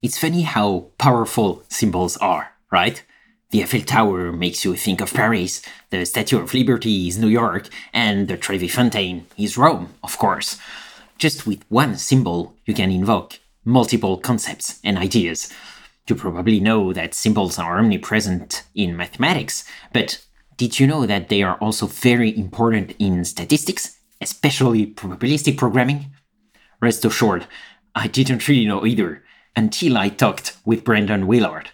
It's funny how powerful symbols are, right? The Eiffel Tower makes you think of Paris, the Statue of Liberty is New York, and the Trevi Fountain is Rome, of course. Just with one symbol, you can invoke multiple concepts and ideas. You probably know that symbols are omnipresent in mathematics, but did you know that they are also very important in statistics, especially probabilistic programming? Rest assured, I didn't really know either until I talked with Brendan Willard.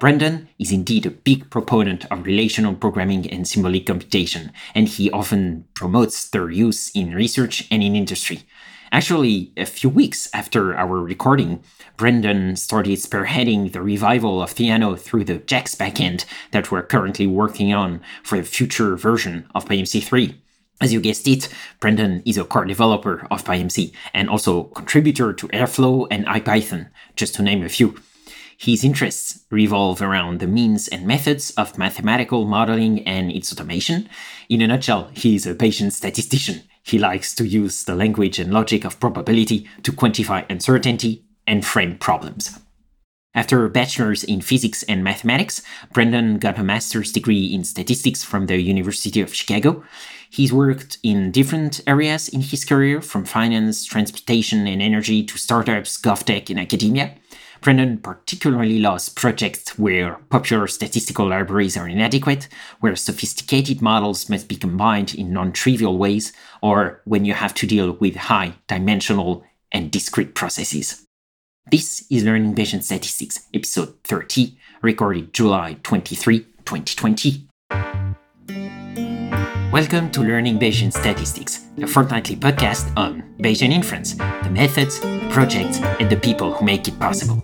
Brendan is indeed a big proponent of relational programming and symbolic computation, and he often promotes their use in research and in industry. Actually, a few weeks after our recording, Brendan started spearheading the revival of Theano through the JAX backend that we're currently working on for the future version of PyMC3. As you guessed it, Brendan is a core developer of PyMC and also contributor to Airflow and IPython, just to name a few. His interests revolve around the means and methods of mathematical modeling and its automation. In a nutshell, he is a patient statistician. He likes to use the language and logic of probability to quantify uncertainty and frame problems. After a bachelor's in physics and mathematics, Brendan got a master's degree in statistics from the University of Chicago. He's worked in different areas in his career, from finance, transportation, and energy to startups, GovTech, and academia. Brendan particularly loves projects where popular statistical libraries are inadequate, where sophisticated models must be combined in non trivial ways, or when you have to deal with high dimensional and discrete processes. This is Learning Bayesian Statistics, episode 30, recorded July 23, 2020. Welcome to Learning Bayesian Statistics, a fortnightly podcast on Bayesian inference, the methods, the projects, and the people who make it possible.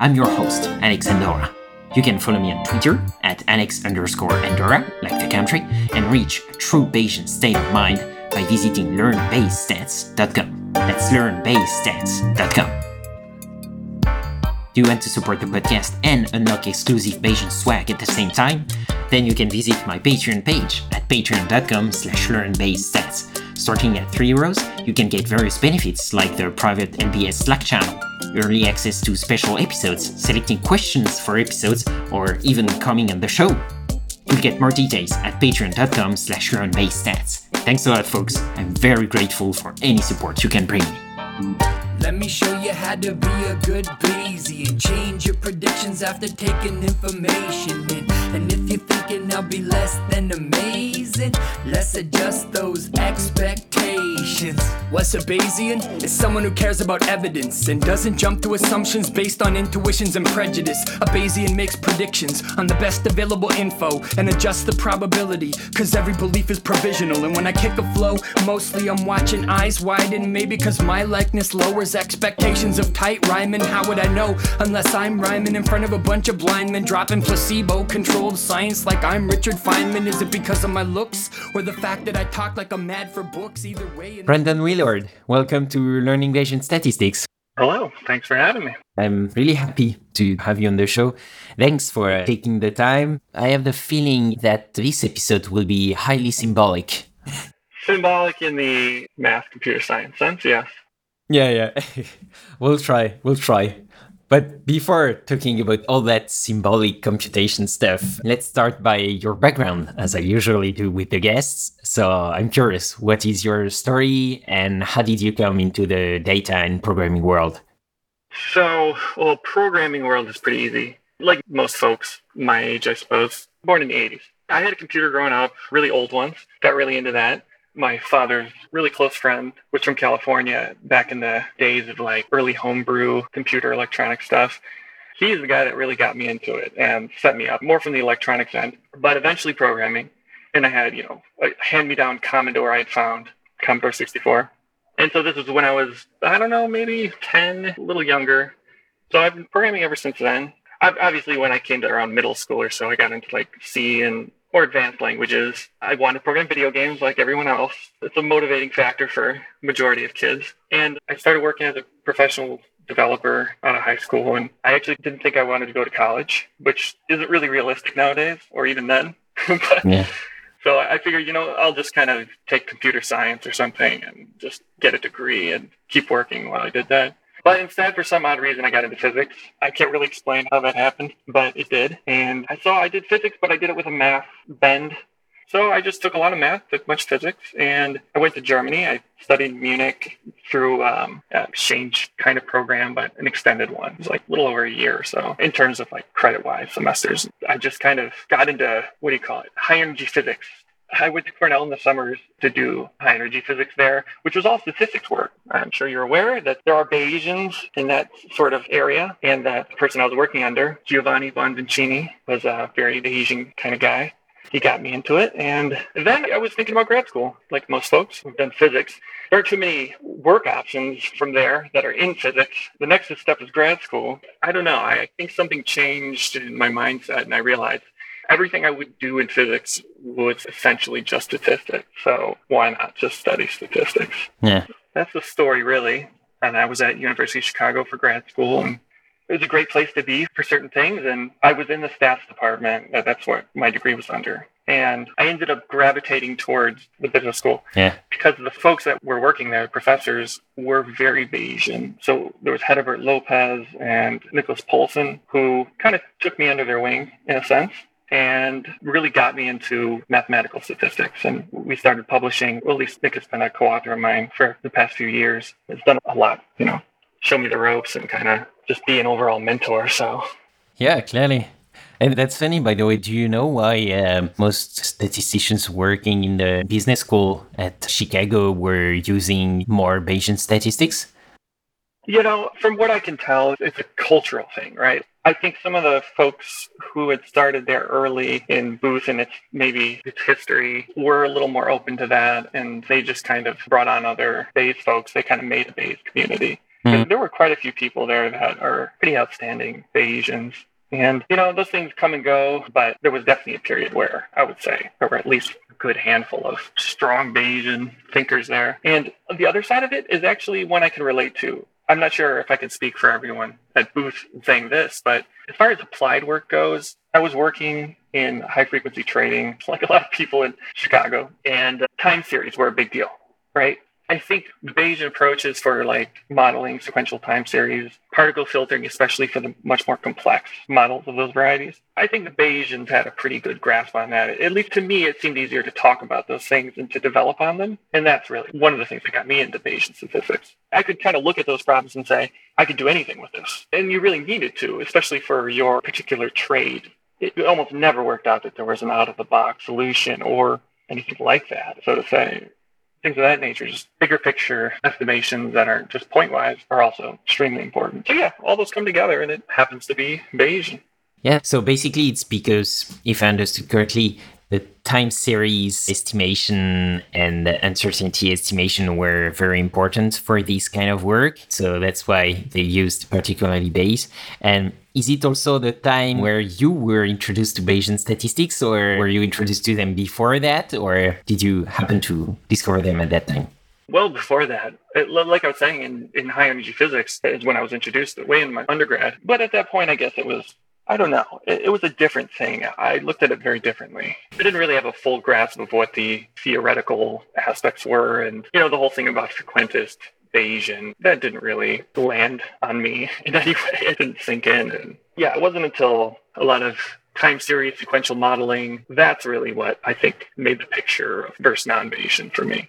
I'm your host, Alex Andorra. You can follow me on Twitter at Alex underscore Andorra, like the country, and reach true Bayesian state of mind by visiting learnbayesstats.com. That's learnbayesstats.com. Do you want to support the podcast and unlock exclusive Bayesian swag at the same time? Then you can visit my Patreon page at patreon.com slash learnbayesstats. Starting at 3 euros, you can get various benefits like the private MBS Slack channel, early access to special episodes, selecting questions for episodes, or even coming on the show. You'll get more details at patreon.com slash learnbayesstats. Thanks a lot, folks. I'm very grateful for any support you can bring me. Let me show you how to be a good Bayesian. Change your predictions after taking information in. And if you're thinking I'll be less than amazing, let's adjust those expectations. What's a Bayesian? Is someone who cares about evidence and doesn't jump to assumptions based on intuitions and prejudice. A Bayesian makes predictions on the best available info and adjusts the probability, cause every belief is provisional. And when I kick a flow, mostly I'm watching eyes widen, maybe cause my likeness lowers expectations of tight rhyming. How would I know unless I'm rhyming in front of a bunch of blind men dropping placebo controlled science like I'm Richard Feynman? Is it because of my looks or the fact that I talk like I'm mad for books? Either way. Brendan Willard, welcome to Learning Bayesian Statistics. Hello, thanks for having me. I'm really happy to have you on the show. Thanks for uh, taking the time. I have the feeling that this episode will be highly symbolic. Symbolic in the math computer science sense, yes. Yeah, yeah. we'll try. We'll try. But before talking about all that symbolic computation stuff, let's start by your background, as I usually do with the guests. So I'm curious, what is your story and how did you come into the data and programming world? So, well, programming world is pretty easy. Like most folks my age, I suppose, born in the 80s. I had a computer growing up, really old ones, got really into that my father's really close friend was from California back in the days of like early homebrew computer electronic stuff. He's the guy that really got me into it and set me up more from the electronics end, but eventually programming. And I had, you know, a hand me down Commodore I had found, Commodore 64. And so this was when I was, I don't know, maybe 10, a little younger. So I've been programming ever since then. I've, obviously, when I came to around middle school or so, I got into like C and or advanced languages. I want to program video games like everyone else. It's a motivating factor for majority of kids. And I started working as a professional developer out of high school and I actually didn't think I wanted to go to college, which isn't really realistic nowadays or even then. but, yeah. So I figured, you know, I'll just kind of take computer science or something and just get a degree and keep working while I did that. But instead, for some odd reason, I got into physics. I can't really explain how that happened, but it did. And I saw I did physics, but I did it with a math bend. So I just took a lot of math, took much physics, and I went to Germany. I studied Munich through um, an exchange kind of program, but an extended one. It was like a little over a year or so in terms of like credit wise semesters. I just kind of got into what do you call it? High energy physics. I went to Cornell in the summers to do high energy physics there, which was all statistics work. I'm sure you're aware that there are Bayesians in that sort of area, and that the person I was working under, Giovanni Bonvicini, was a very Bayesian kind of guy. He got me into it, and then I was thinking about grad school, like most folks who've done physics. There aren't too many work options from there that are in physics. The next step is grad school. I don't know. I think something changed in my mindset, and I realized everything I would do in physics was essentially just statistics. So why not just study statistics? Yeah. That's the story, really. And I was at University of Chicago for grad school, and it was a great place to be for certain things. And I was in the stats department. That's what my degree was under. And I ended up gravitating towards the business school Yeah. because the folks that were working there, professors, were very Bayesian. So there was Hedibert Lopes and Nicholas Polson, who kind of took me under their wing in a sense and really got me into mathematical statistics. And we started publishing, well, at least Nick has been a co-author of mine for the past few years. It's done a lot, you know, show me the ropes and kind of just be an overall mentor. So Yeah, clearly. And that's funny, by the way. Do you know why um most statisticians working in the business school at Chicago were using more Bayesian statistics? You know, from what I can tell, it's a cultural thing, right? I think some of the folks who had started there early in Booth and its maybe its history were a little more open to that, and they just kind of brought on other Bayes folks. They kind of made a Bayes community. Hmm. And there were quite a few people there that are pretty outstanding Bayesians. And, you know, those things come and go, but there was definitely a period where I would say there were at least a good handful of strong Bayesian thinkers there. And the other side of it is actually one I can relate to. I'm not sure if I can speak for everyone at Booth saying this, but as far as applied work goes, I was working in high frequency trading, like a lot of people in Chicago, and time series were a big deal, right? I think Bayesian approaches for like modeling sequential time series, particle filtering, especially for the much more complex models of those varieties, I think the Bayesians had a pretty good grasp on that. At least to me, it seemed easier to talk about those things and to develop on them. And that's really one of the things that got me into Bayesian statistics. I could kind of look at those problems and say, I could do anything with this. And you really needed to, especially for your particular trade. It almost never worked out that there was an out of the box solution or anything like that, so to say things of that nature, just bigger picture estimations that aren't just point wise are also extremely important. So yeah, all those come together and it happens to be Bayesian. Yeah, so basically it's because, if I understood correctly, the time series estimation and the uncertainty estimation were very important for this kind of work. So that's why they used particularly Bayes. And is it also the time where you were introduced to Bayesian statistics, or were you introduced to them before that, or did you happen to discover them at that time? Well, before that, it, like I was saying, in, in high energy physics is when I was introduced way in my undergrad. But at that point, I guess it was, I don't know, it, it was a different thing. I looked at it very differently. I didn't really have a full grasp of what the theoretical aspects were. And, you know, the whole thing about frequentist Bayesian, that didn't really land on me in any way. It didn't sink in. And yeah, it wasn't until a lot of time series sequential modeling that's really what I think made the picture of versus non Bayesian for me.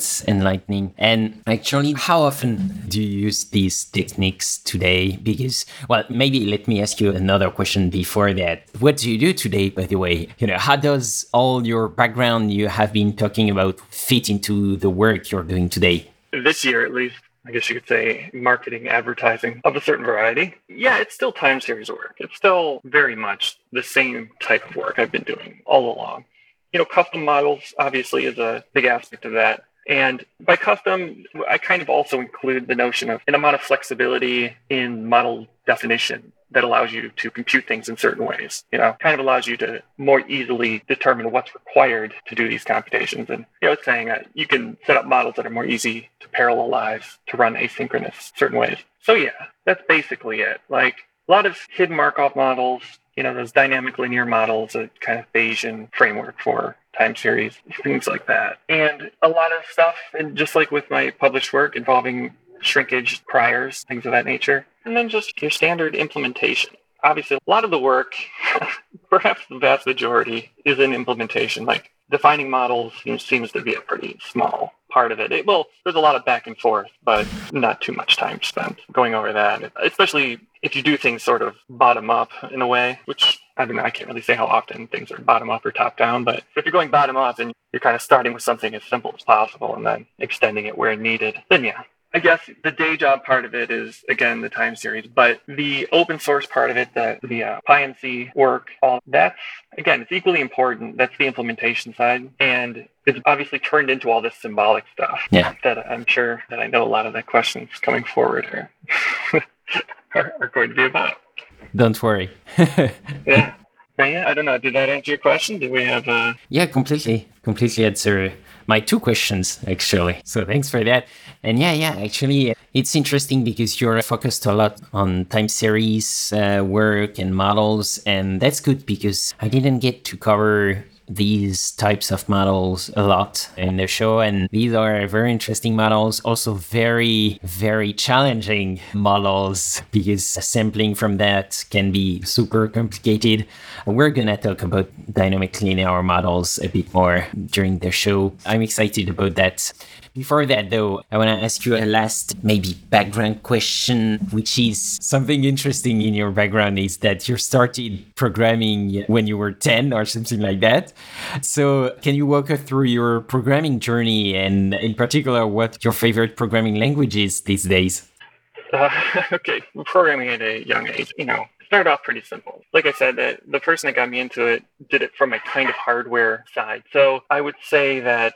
It's enlightening. And actually, how often do you use these techniques today? Because, well, maybe let me ask you another question before that. What do you do today, by the way? You know, how does all your background you have been talking about fit into the work you're doing today? This year, at least, I guess you could say marketing, advertising of a certain variety. Yeah, it's still time series work. It's still very much the same type of work I've been doing all along. You know, custom models obviously is a big aspect of that. And by custom, I kind of also include the notion of an amount of flexibility in model definition that allows you to compute things in certain ways. You know, kind of allows you to more easily determine what's required to do these computations. And you know, it's saying that you can set up models that are more easy to parallelize, to run asynchronous certain ways. So yeah, that's basically it. Like a lot of hidden Markov models, you know, those dynamic linear models, a kind of Bayesian framework for time series, things like that. And a lot of stuff, and just like with my published work involving shrinkage priors, things of that nature. And then just your standard implementation. Obviously, a lot of the work, perhaps the vast majority, is in implementation. Like defining models seems to be a pretty small part of it. it. Well, there's a lot of back and forth, but not too much time spent going over that, especially if you do things sort of bottom up in a way, which I mean, I can't really say how often things are bottom up or top down, but if you're going bottom up and you're kind of starting with something as simple as possible and then extending it where needed, then yeah, I guess the day job part of it is again the time series, but the open source part of it, the the uh, PyMC work, all that's again it's equally important. That's the implementation side, and it's obviously turned into all this symbolic stuff. Yeah. That I'm sure that I know a lot of the questions coming forward are are, are going to be about. Don't worry. yeah. Yeah, I don't know. Did that answer your question? Did we have? a. Yeah, completely, completely answer my two questions actually. So thanks for that. And yeah, yeah, actually, it's interesting because you're focused a lot on time series uh, work and models, and that's good because I didn't get to cover these types of models a lot in the show and these are very interesting models. Also very very challenging models because sampling from that can be super complicated. We're gonna talk about dynamic linear models a bit more during the show. I'm excited about that. Before that, though, I want to ask you a last, maybe background question, which is something interesting in your background is that you started programming when you were 10 or something like that. So, can you walk us through your programming journey and, in particular, what your favorite programming language is these days? Uh, okay, programming at a young age, you know, started off pretty simple. Like I said, that the person that got me into it did it from a kind of hardware side. So I would say that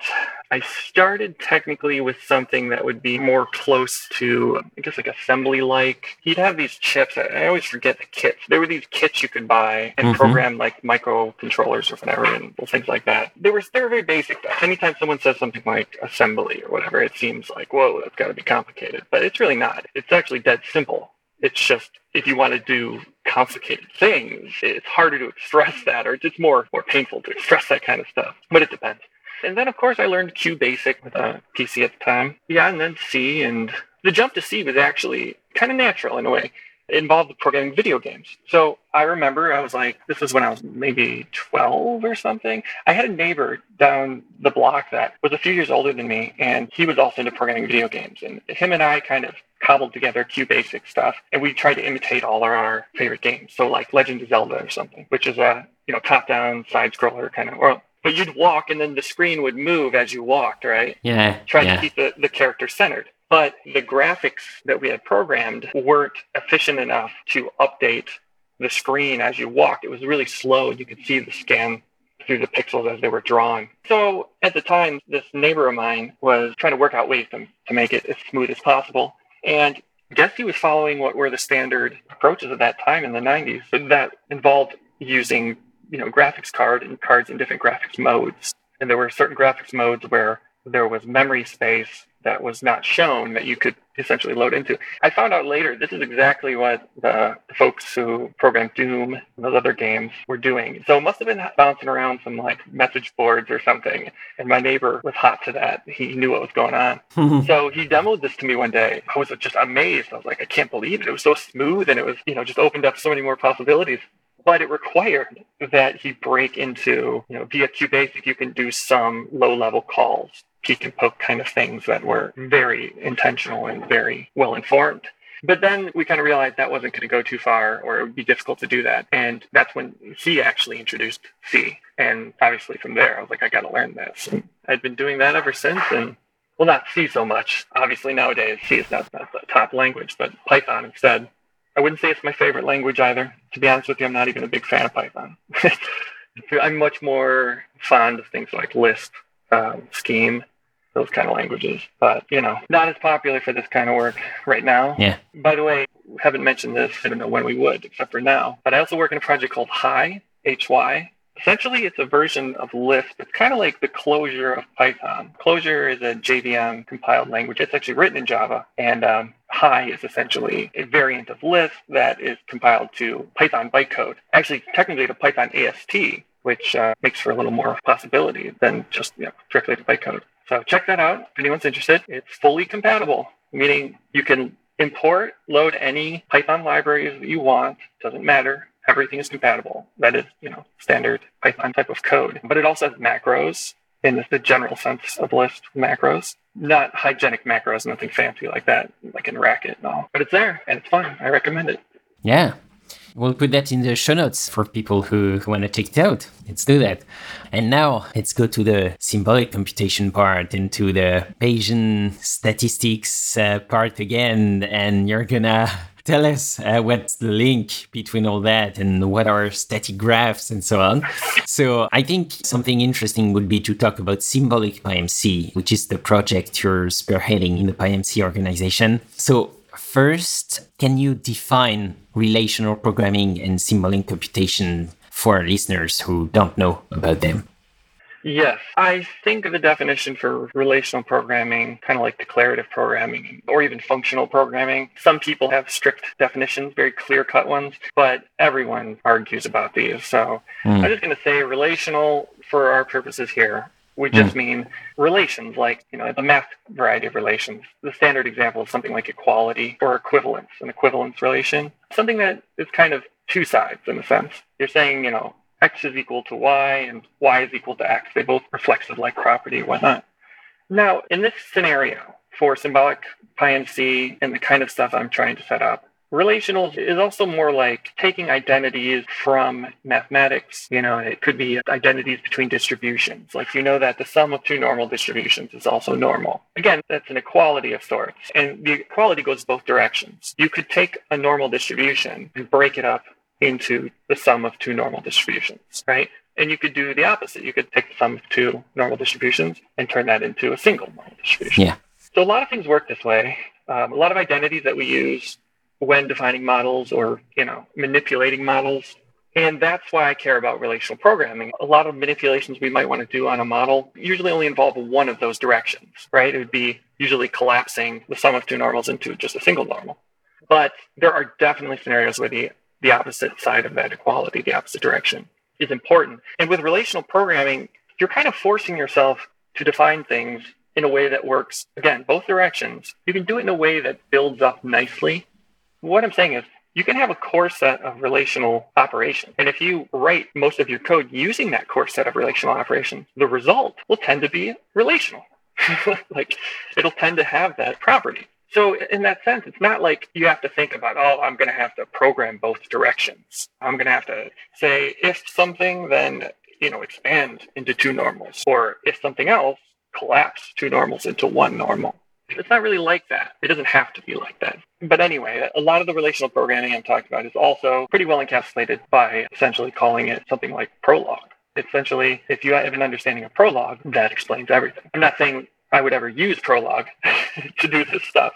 I started technically with something that would be more close to, I guess, like assembly like. He'd have these chips. I always forget the kits. There were these kits you could buy and mm-hmm. program like microcontrollers or whatever and things like that. They were, they were very basic. Anytime someone says something like assembly or whatever, it seems like, whoa, that's got to be complicated. But it's really not. It's actually dead simple. It's just if you want to do complicated things, it's harder to express that, or it's just more more painful to express that kind of stuff. But it depends. And then, of course, I learned QBasic with uh, a PC at the time. Yeah, and then C, and the jump to C was actually kind of natural in a way involved programming video games. So I remember I was like, this is when I was maybe 12 or something. I had a neighbor down the block that was a few years older than me, and he was also into programming video games. And him and I kind of cobbled together QBasic stuff, and we tried to imitate all our favorite games. So like Legend of Zelda or something, which is a you know top-down side scroller kind of. Or but you'd walk, and then the screen would move as you walked, right? Yeah. Trying yeah. to keep the, the character centered but the graphics that we had programmed weren't efficient enough to update the screen as you walked. It was really slow. You could see the scan through the pixels as they were drawn. So at the time, this neighbor of mine was trying to work out ways to, to make it as smooth as possible. And I guess he was following what were the standard approaches at that time in the 90s. So that involved using, you know, graphics card and cards in different graphics modes. And there were certain graphics modes where there was memory space that was not shown that you could essentially load into. I found out later this is exactly what the, folks who programmed Doom and those other games were doing. So it must have been bouncing around some like message boards or something. And my neighbor was hot to that. He knew what was going on. so he demoed this to me one day. I was just amazed. I was like, I can't believe it. It was so smooth and it was, you know, just opened up so many more possibilities but it required that he break into, you know, via QBasic, you can do some low level calls peek and poke kind of things that were very intentional and very well informed. But then we kind of realized that wasn't going to go too far or it would be difficult to do that. And that's when he actually introduced C. And obviously from there, I was like, I got to learn this. And I'd been doing that ever since. And well, not C so much. Obviously nowadays, C is not, not the top language, but Python instead. I wouldn't say it's my favorite language either. To be honest with you, I'm not even a big fan of Python. I'm much more fond of things like Lisp, um, Scheme, those kind of languages. But, you know, not as popular for this kind of work right now. Yeah. By the way, haven't mentioned this. I don't know when we would, except for now. But I also work in a project called Hy, H-Y. Essentially, it's a version of Lisp. It's kind of like the Clojure of Python. Clojure is a JVM compiled language. It's actually written in Java. And um, Hy is essentially a variant of Lisp that is compiled to Python bytecode. Actually, technically to Python AST, which uh, makes for a little more possibility than just you know, directly to bytecode. So check that out if anyone's interested. It's fully compatible meaning you can import, load any Python libraries that you want, doesn't matter. Everything is compatible. That is, you know, standard Python type of code. But it also has macros in the general sense of Lisp macros. Not hygienic macros, nothing fancy like that, like in Racket and all. But it's there and it's fun. I recommend it. Yeah. We'll put that in the show notes for people who, who want to check it out. Let's do that. And now let's go to the symbolic computation part and to the Bayesian statistics uh, part again. And you're gonna tell us uh, what's the link between all that and what are static graphs and so on. So I think something interesting would be to talk about symbolic PyMC, which is the project you're spearheading in the PyMC organization. So first, can you define relational programming and symbolic computation for listeners who don't know about them? Yes, I think of the definition for relational programming kind of like declarative programming or even functional programming. Some people have strict definitions, very clear cut ones, but everyone argues about these. So mm. I'm just going to say relational for our purposes here. We just mm. mean relations, like you know, the math variety of relations. The standard example is something like equality or equivalence, an equivalence relation. Something that is kind of two sides in a sense. You're saying, you know, x is equal to y and y is equal to x. They both reflexive like property, whatnot. Now, in this scenario for symbolic PyMC and the kind of stuff I'm trying to set up, relational is also more like taking identities from mathematics. You know, it could be identities between distributions. Like you know that the sum of two normal distributions is also normal. Again, that's an equality of sorts. And the equality goes both directions. You could take a normal distribution and break it up into the sum of two normal distributions, right? And you could do the opposite. You could take the sum of two normal distributions and turn that into a single normal distribution. Yeah. So a lot of things work this way. Um, a lot of identities that we use when defining models or you know manipulating models and that's why I care about relational programming. A lot of manipulations we might want to do on a model usually only involve one of those directions, right? It would be usually collapsing the sum of two normals into just a single normal. But there are definitely scenarios where the the opposite side of that equality, the opposite direction, is important. And with relational programming, you're kind of forcing yourself to define things in a way that works, again, both directions. You can do it in a way that builds up nicely. What I'm saying is, you can have a core set of relational operations. And if you write most of your code using that core set of relational operations, the result will tend to be relational. like it'll tend to have that property. So in that sense, it's not like you have to think about, oh, I'm going to have to program both directions. I'm going to have to say if something, then you know, expand into two normals, or if something else, collapse two normals into one normal. It's not really like that. It doesn't have to be like that. But anyway, a lot of the relational programming I'm talking about is also pretty well encapsulated by essentially calling it something like Prolog. Essentially, if you have an understanding of Prolog, that explains everything. I'm not saying I would ever use Prolog to do this stuff.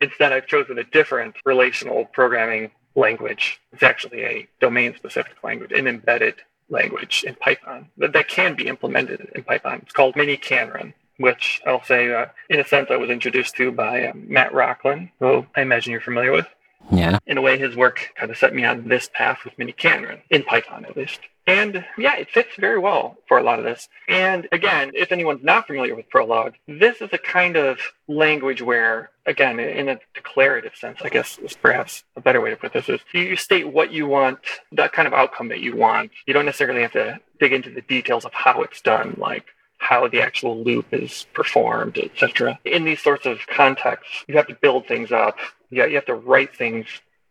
Instead, I've chosen a different relational programming language. It's actually a domain specific language, an embedded language in Python that, that can be implemented in Python. It's called miniKanren, which I'll say, uh, in a sense, I was introduced to by um, Matt Rocklin, who I imagine you're familiar with. Yeah. In a way, his work kind of set me on this path with miniKanren, in Python at least. And yeah, it fits very well for a lot of this. And again, if anyone's not familiar with Prolog, this is a kind of language where, again, in a declarative sense, I guess is perhaps a better way to put this is you state what you want, that kind of outcome that you want. You don't necessarily have to dig into the details of how it's done, like how the actual loop is performed, etc. In these sorts of contexts, you have to build things up. You have to write things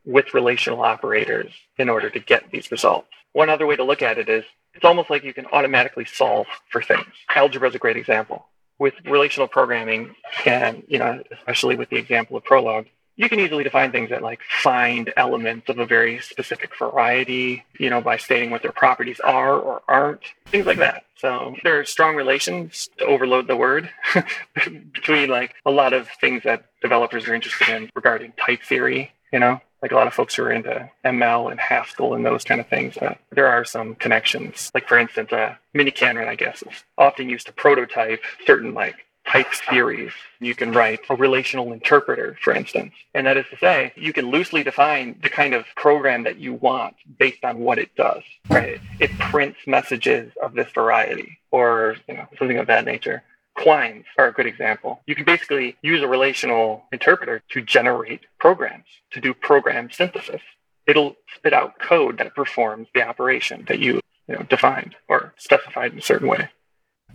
with relational operators in order to get these results. One other way to look at it is it's almost like you can automatically solve for things. Algebra is a great example. With relational programming, and you know, especially with the example of Prolog, you can easily define things that like find elements of a very specific variety, you know, by stating what their properties are or aren't, things like that. So there are strong relations to overload the word between like a lot of things that developers are interested in regarding type theory, you know, like a lot of folks who are into ML and Haskell and those kind of things, uh, there are some connections. Like for instance, uh, miniKanren, I guess, is often used to prototype certain like type theories. You can write a relational interpreter, for instance. And that is to say, you can loosely define the kind of program that you want based on what it does, right? It prints messages of this variety or you know, something of that nature. Quines are a good example. You can basically use a relational interpreter to generate programs, to do program synthesis. It'll spit out code that performs the operation that you, you know, defined or specified in a certain way.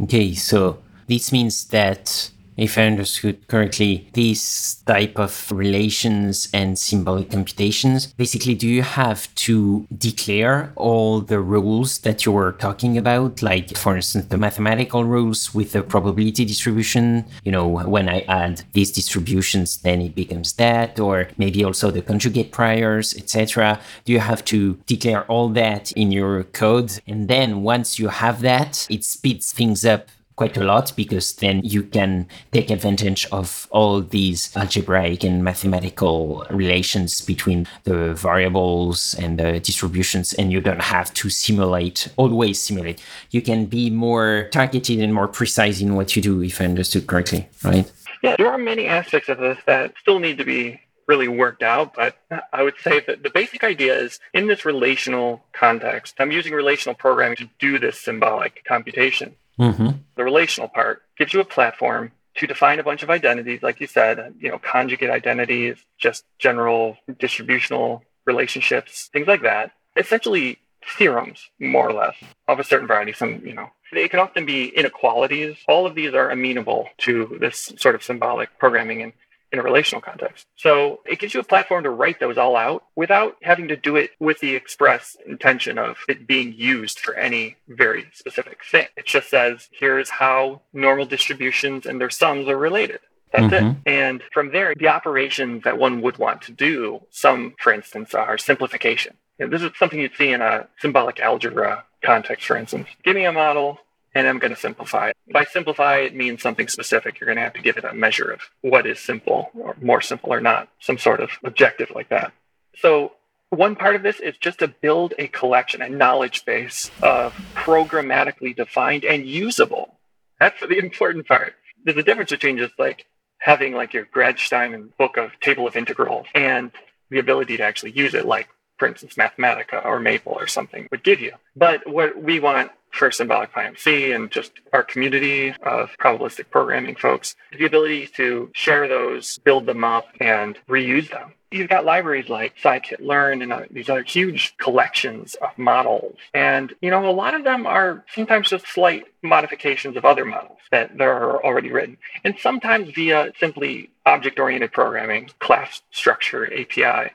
Okay, so this means that if I understood correctly, these type of relations and symbolic computations, basically, do you have to declare all the rules that you were talking about? Like, for instance, the mathematical rules with the probability distribution, you know, when I add these distributions, then it becomes that, or maybe also the conjugate priors, etc. Do you have to declare all that in your code? And then once you have that, it speeds things up quite a lot because then you can take advantage of all these algebraic and mathematical relations between the variables and the distributions and you don't have to simulate always simulate you can be more targeted and more precise in what you do if i understood correctly right yeah there are many aspects of this that still need to be really worked out, but I would say that the basic idea is in this relational context, I'm using relational programming to do this symbolic computation. Mm-hmm. The relational part gives you a platform to define a bunch of identities, like you said, you know, conjugate identities, just general distributional relationships, things like that. Essentially, theorems, more or less, of a certain variety. Some, you know, they can often be inequalities. All of these are amenable to this sort of symbolic programming. And in a relational context. So it gives you a platform to write those all out without having to do it with the express intention of it being used for any very specific thing. It just says, here's how normal distributions and their sums are related. That's mm-hmm. it. And from there, the operations that one would want to do, some, for instance, are simplification. This is something you'd see in a symbolic algebra context, for instance. Give me a model, and I'm going to simplify it. By simplify, it means something specific. You're going to have to give it a measure of what is simple or more simple or not, some sort of objective like that. So, one part of this is just to build a collection, a knowledge base of programmatically defined and usable. That's the important part. There's a difference between just like having like your Gradshteyn book of table of integrals and the ability to actually use it, like for instance, Mathematica or Maple or something would give you. But what we want for Symbolic PyMC and just our community of probabilistic programming folks, is the ability to share those, build them up, and reuse them. You've got libraries like scikit-learn and uh, these other huge collections of models. And, you know, a lot of them are sometimes just slight modifications of other models that are already written. And sometimes via simply object-oriented programming, class structure, API,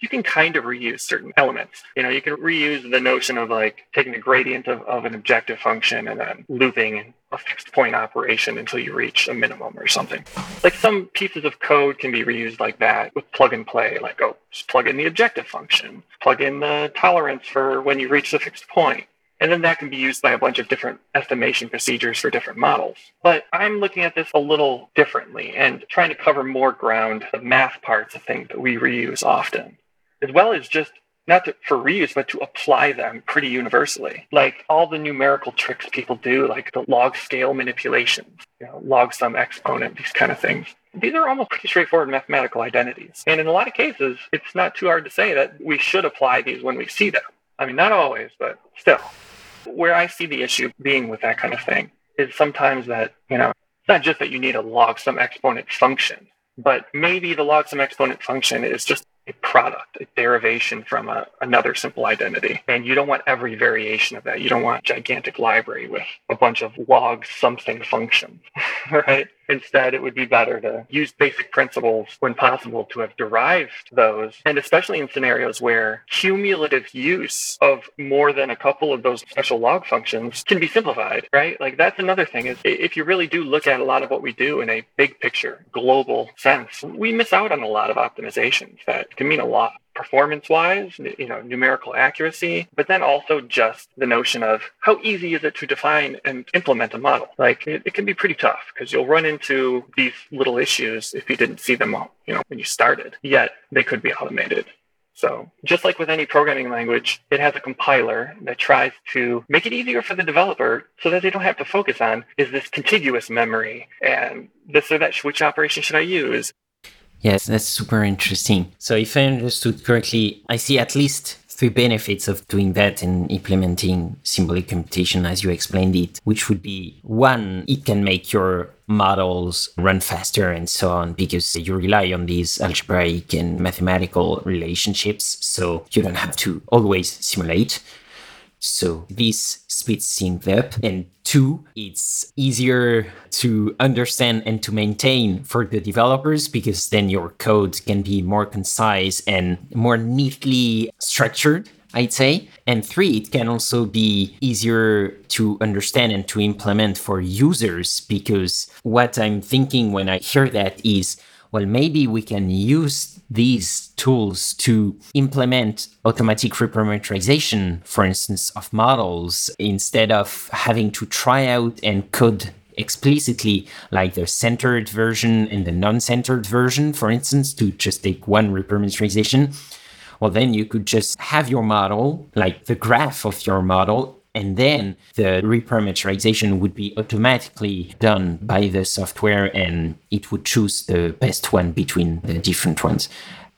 you can kind of reuse certain elements. You know, you can reuse the notion of like taking the gradient of, of an objective function and then looping a fixed point operation until you reach a minimum or something. Like some pieces of code can be reused like that with plug and play, like, oh, just plug in the objective function, plug in the tolerance for when you reach the fixed point. And then that can be used by a bunch of different estimation procedures for different models. But I'm looking at this a little differently and trying to cover more ground, the math parts of things that we reuse often as well as just not to, for reuse, but to apply them pretty universally. Like all the numerical tricks people do, like the log scale manipulations, you know, log sum exponent, these kind of things. These are almost pretty straightforward mathematical identities. And in a lot of cases, it's not too hard to say that we should apply these when we see them. I mean, not always, but still. Where I see the issue being with that kind of thing is sometimes that, you know, it's not just that you need a log sum exponent function, but maybe the log sum exponent function is just a product, a derivation from a, another simple identity. And you don't want every variation of that. You don't want a gigantic library with a bunch of log something functions, right? Instead, it would be better to use basic principles when possible to have derived those. And especially in scenarios where cumulative use of more than a couple of those special log functions can be simplified, right? Like that's another thing is if you really do look at a lot of what we do in a big picture, global sense, we miss out on a lot of optimizations that can mean a lot performance wise, you know, numerical accuracy, but then also just the notion of how easy is it to define and implement a model? Like it, it can be pretty tough because you'll run into these little issues if you didn't see them, all, you know, when you started, yet they could be automated. So just like with any programming language, it has a compiler that tries to make it easier for the developer so that they don't have to focus on is this contiguous memory and this or that, which operation should I use? Yes, that's super interesting. So, if I understood correctly, I see at least three benefits of doing that and implementing symbolic computation as you explained it, which would be one, it can make your models run faster and so on because you rely on these algebraic and mathematical relationships. So you don't have to always simulate. So this speeds things up. And two, it's easier to understand and to maintain for the developers because then your code can be more concise and more neatly structured. I'd say. And three, it can also be easier to understand and to implement for users because what I'm thinking when I hear that is well, maybe we can use these tools to implement automatic reparameterization, for instance, of models instead of having to try out and code explicitly like the centered version and the non-centered version, for instance, to just take one reparameterization. Well, then you could just have your model, like the graph of your model, and then the reparameterization would be automatically done by the software and it would choose the best one between the different ones.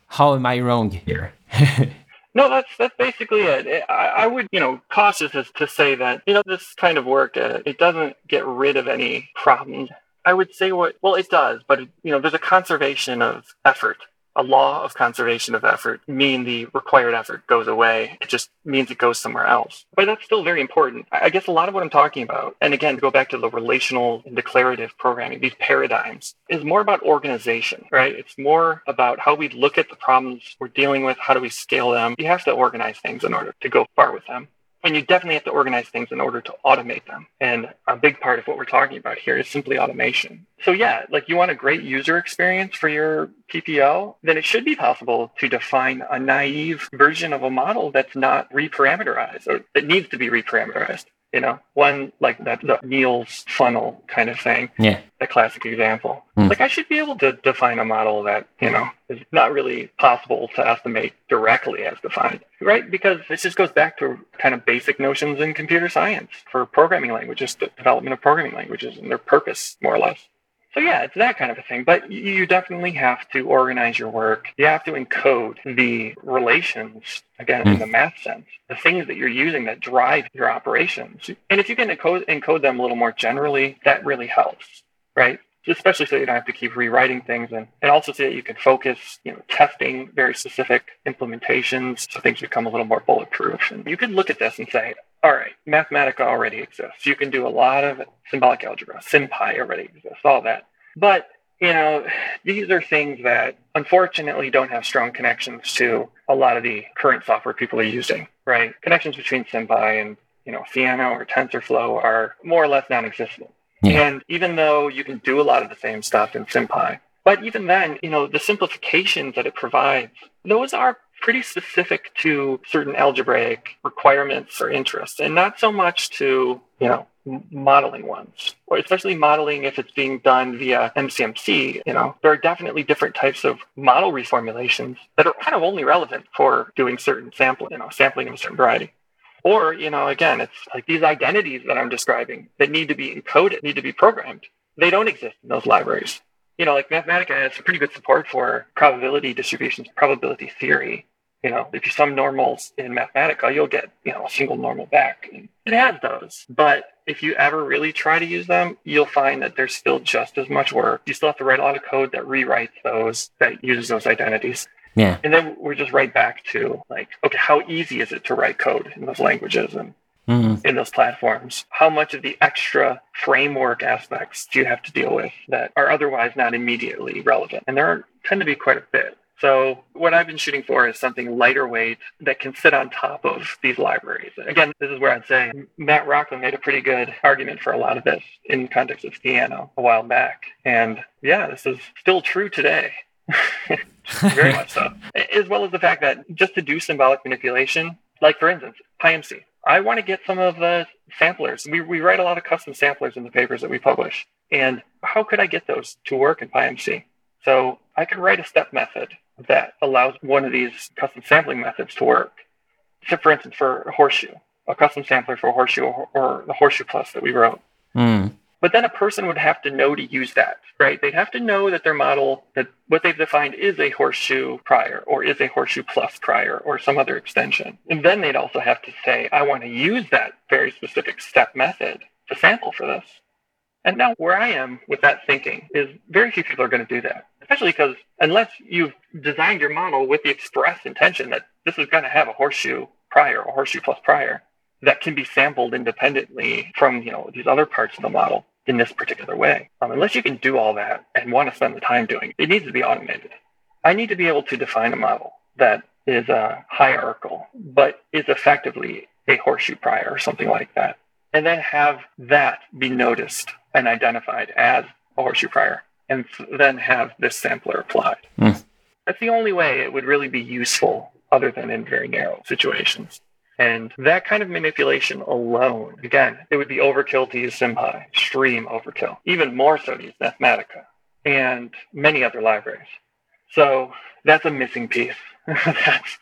How am I wrong here? No, that's that's basically it. I, I, would, you know, cautious as to say that you know this kind of work uh, it doesn't get rid of any problems. I would say what well it does, but it, you know there's a conservation of effort a law of conservation of effort mean the required effort goes away. It just means it goes somewhere else. But that's still very important. I guess a lot of what I'm talking about, and again, to go back to the relational and declarative programming, these paradigms, is more about organization, right? It's more about how we look at the problems we're dealing with, how do we scale them. You have to organize things in order to go far with them. And you definitely have to organize things in order to automate them. And a big part of what we're talking about here is simply automation. So yeah, like you want a great user experience for your PPL, then it should be possible to define a naive version of a model that's not reparameterized or that needs to be reparameterized you know one like that the Neal's funnel kind of thing. Yeah. The classic example. Mm. like i should be able to define a model that you know is not really possible to estimate directly as defined right? Because this just goes back to kind of basic notions in computer science for programming languages the development of programming languages and their purpose more or less so yeah, it's that kind of a thing. But you definitely have to organize your work. You have to encode the relations again mm. in the math sense, the things that you're using that drive your operations. And if you can encode, encode them a little more generally, that really helps, right? especially so you don't have to keep rewriting things and, and also so that you can focus, you know, testing very specific implementations so things become a little more bulletproof. And you can look at this and say, all right, Mathematica already exists. You can do a lot of symbolic algebra. SymPy already exists, all that. But, you know, these are things that unfortunately don't have strong connections to a lot of the current software people are using, right? Connections between SymPy and, you know, Theano or TensorFlow are more or less non-existent. Yeah. And even though you can do a lot of the same stuff in SymPy, but even then, you know, the simplifications that it provides, those are pretty specific to certain algebraic requirements or interests, and not so much to, you know, modeling ones, or especially modeling if it's being done via MCMC. You know, there are definitely different types of model reformulations that are kind of only relevant for doing certain sampling, you know, sampling of a certain variety. Or, you know, again, it's like these identities that I'm describing that need to be encoded, need to be programmed. They don't exist in those libraries. You know, like Mathematica has pretty good support for probability distributions, probability theory. You know, if you sum normals in Mathematica, you'll get, you know, a single normal back. It has those. But if you ever really try to use them, you'll find that there's still just as much work. You still have to write a lot of code that rewrites those, that uses those identities. Yeah. And then we're just right back to like, okay, how easy is it to write code in those languages and mm-hmm. in those platforms? How much of the extra framework aspects do you have to deal with that are otherwise not immediately relevant? And there are, tend to be quite a bit. So what I've been shooting for is something lighter weight that can sit on top of these libraries. Again, this is where I'd say Matt Rocklin made a pretty good argument for a lot of this in context of Theano a while back. And yeah, this is still true today. very much so. As well as the fact that just to do symbolic manipulation, like for instance, PyMC, I want to get some of the samplers. We, we write a lot of custom samplers in the papers that we publish. And how could I get those to work in PyMC? So I could write a step method that allows one of these custom sampling methods to work. So for instance, for a horseshoe, a custom sampler for a horseshoe or, or the horseshoe plus that we wrote. Mm. But then a person would have to know to use that, right? They'd have to know that their model, that what they've defined is a horseshoe prior or is a horseshoe plus prior or some other extension. And then they'd also have to say, I want to use that very specific step method to sample for this. And now where I am with that thinking is very few people are going to do that, especially because unless you've designed your model with the express intention that this is going to have a horseshoe prior or horseshoe plus prior, that can be sampled independently from you know these other parts of the model in this particular way. Um, unless you can do all that and want to spend the time doing it, it needs to be automated. I need to be able to define a model that is uh, hierarchical, but is effectively a horseshoe prior or something like that, and then have that be noticed and identified as a horseshoe prior, and then have this sampler applied. Mm. That's the only way it would really be useful, other than in very narrow situations. And that kind of manipulation alone, again, it would be overkill to use SymPy, extreme overkill, even more so to use Mathematica and many other libraries. So that's a missing piece. that's,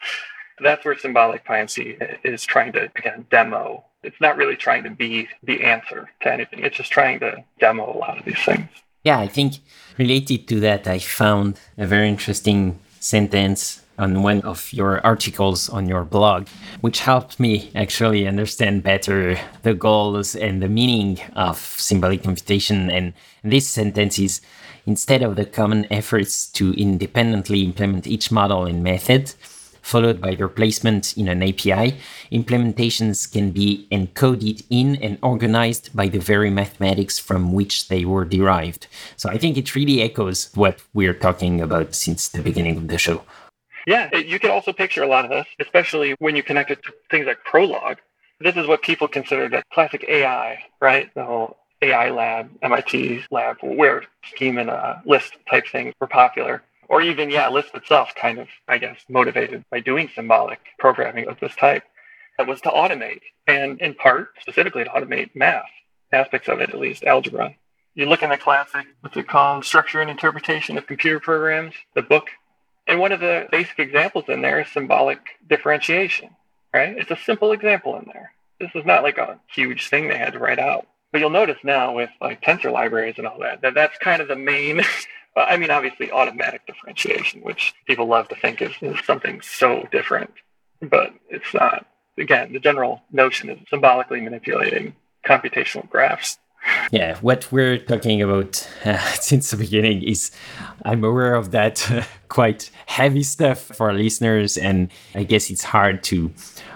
that's where symbolic PyMC is trying to, again, demo. It's not really trying to be the answer to anything. It's just trying to demo a lot of these things. Yeah, I think related to that, I found a very interesting sentence on one of your articles on your blog, which helped me actually understand better the goals and the meaning of symbolic computation. And this sentence is instead of the common efforts to independently implement each model and method, followed by their placement in an API, implementations can be encoded in and organized by the very mathematics from which they were derived. So I think it really echoes what we're talking about since the beginning of the show. Yeah, you can also picture a lot of this, especially when you connect it to things like Prolog. This is what people consider the classic AI, right? The whole AI lab, MIT lab, where scheme and uh, Lisp type things were popular. Or even, yeah, Lisp itself kind of, I guess, motivated by doing symbolic programming of this type. That was to automate, and in part, specifically to automate math, aspects of it at least, algebra. You look in the classic, what's it called, Structure and Interpretation of Computer Programs, the book and one of the basic examples in there is symbolic differentiation, right? It's a simple example in there. This is not like a huge thing they had to write out. But you'll notice now with like tensor libraries and all that, that that's kind of the main, I mean, obviously automatic differentiation, which people love to think is, is something so different, but it's not. Again, the general notion is symbolically manipulating computational graphs yeah, what we're talking about uh, since the beginning is I'm aware of that uh, quite heavy stuff for listeners, and I guess it's hard to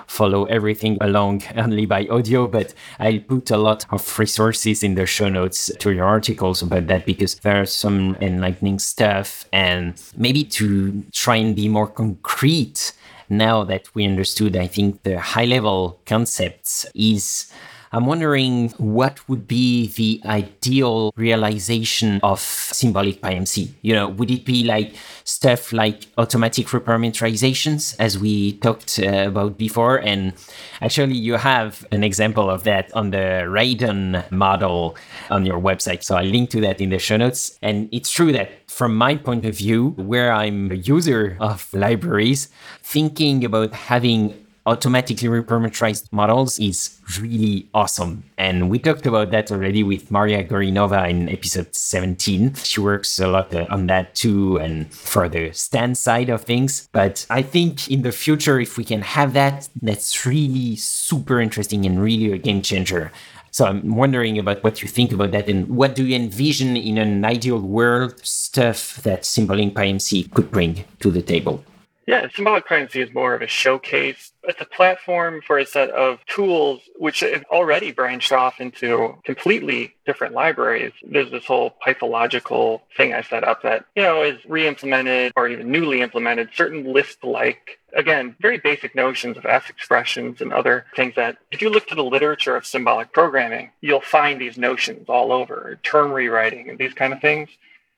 follow everything along only by audio, but I'll put a lot of resources in the show notes to your articles about that because there's some enlightening stuff and maybe to try and be more concrete now that we understood, I think the high level concepts is I'm wondering what would be the ideal realization of symbolic PyMC? You know, would it be like stuff like automatic reparameterizations, as we talked uh, about before? And actually, you have an example of that on the Radon model on your website. So I'll link to that in the show notes. And it's true that from my point of view, where I'm a user of libraries, thinking about having automatically reparameterized models is really awesome. And we talked about that already with Maria Gorinova in episode 17. She works a lot uh, on that too and for the Stan side of things. But I think in the future, if we can have that, that's really super interesting and really a game changer. So I'm wondering about what you think about that and what do you envision in an ideal world stuff that Symbolic PyMC could bring to the table? Yeah, symbolic PyMC is more of a showcase. It's a platform for a set of tools which have already branched off into completely different libraries. There's this whole pythological thing I set up that, you know, is re-implemented or even newly implemented, certain Lisp-like, again, very basic notions of F expressions and other things that if you look to the literature of symbolic programming, you'll find these notions all over, term rewriting and these kind of things.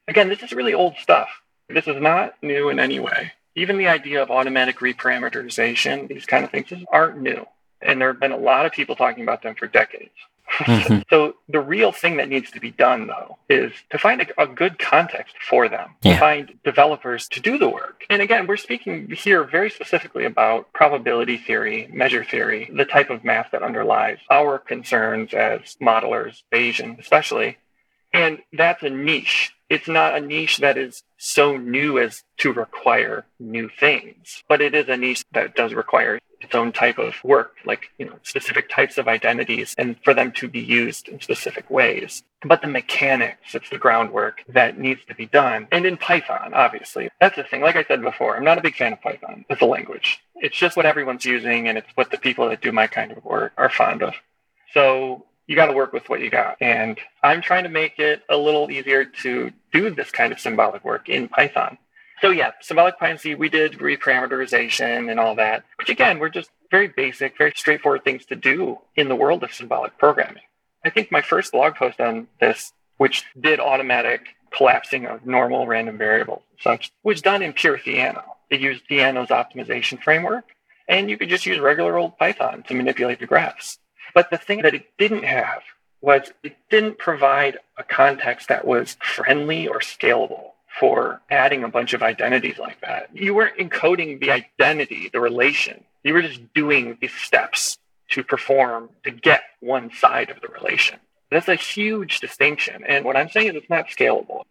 Again, this is really old stuff. This is not new in any way even the idea of automatic reparameterization, these kind of things aren't new. And there have been a lot of people talking about them for decades. Mm-hmm. so the real thing that needs to be done, though, is to find a, a good context for them, yeah. to find developers to do the work. And again, we're speaking here very specifically about probability theory, measure theory, the type of math that underlies our concerns as modelers, Bayesian especially. And that's a niche. It's not a niche that is so new as to require new things, but it is a niche that does require its own type of work, like, you know, specific types of identities and for them to be used in specific ways. But the mechanics, it's the groundwork that needs to be done. And in Python, obviously, that's the thing. Like I said before, I'm not a big fan of Python as a language. It's just what everyone's using and it's what the people that do my kind of work are fond of. So you got to work with what you got. And I'm trying to make it a little easier to do this kind of symbolic work in Python. So yeah, symbolic PyMC, we did reparameterization and all that, which again, were just very basic, very straightforward things to do in the world of symbolic programming. I think my first blog post on this, which did automatic collapsing of normal random variables such, was done in pure Theano. It used Theano's optimization framework, and you could just use regular old Python to manipulate the graphs. But the thing that it didn't have was it didn't provide a context that was friendly or scalable for adding a bunch of identities like that. You weren't encoding the identity, the relation. You were just doing these steps to perform to get one side of the relation. That's a huge distinction. And what I'm saying is it's not scalable.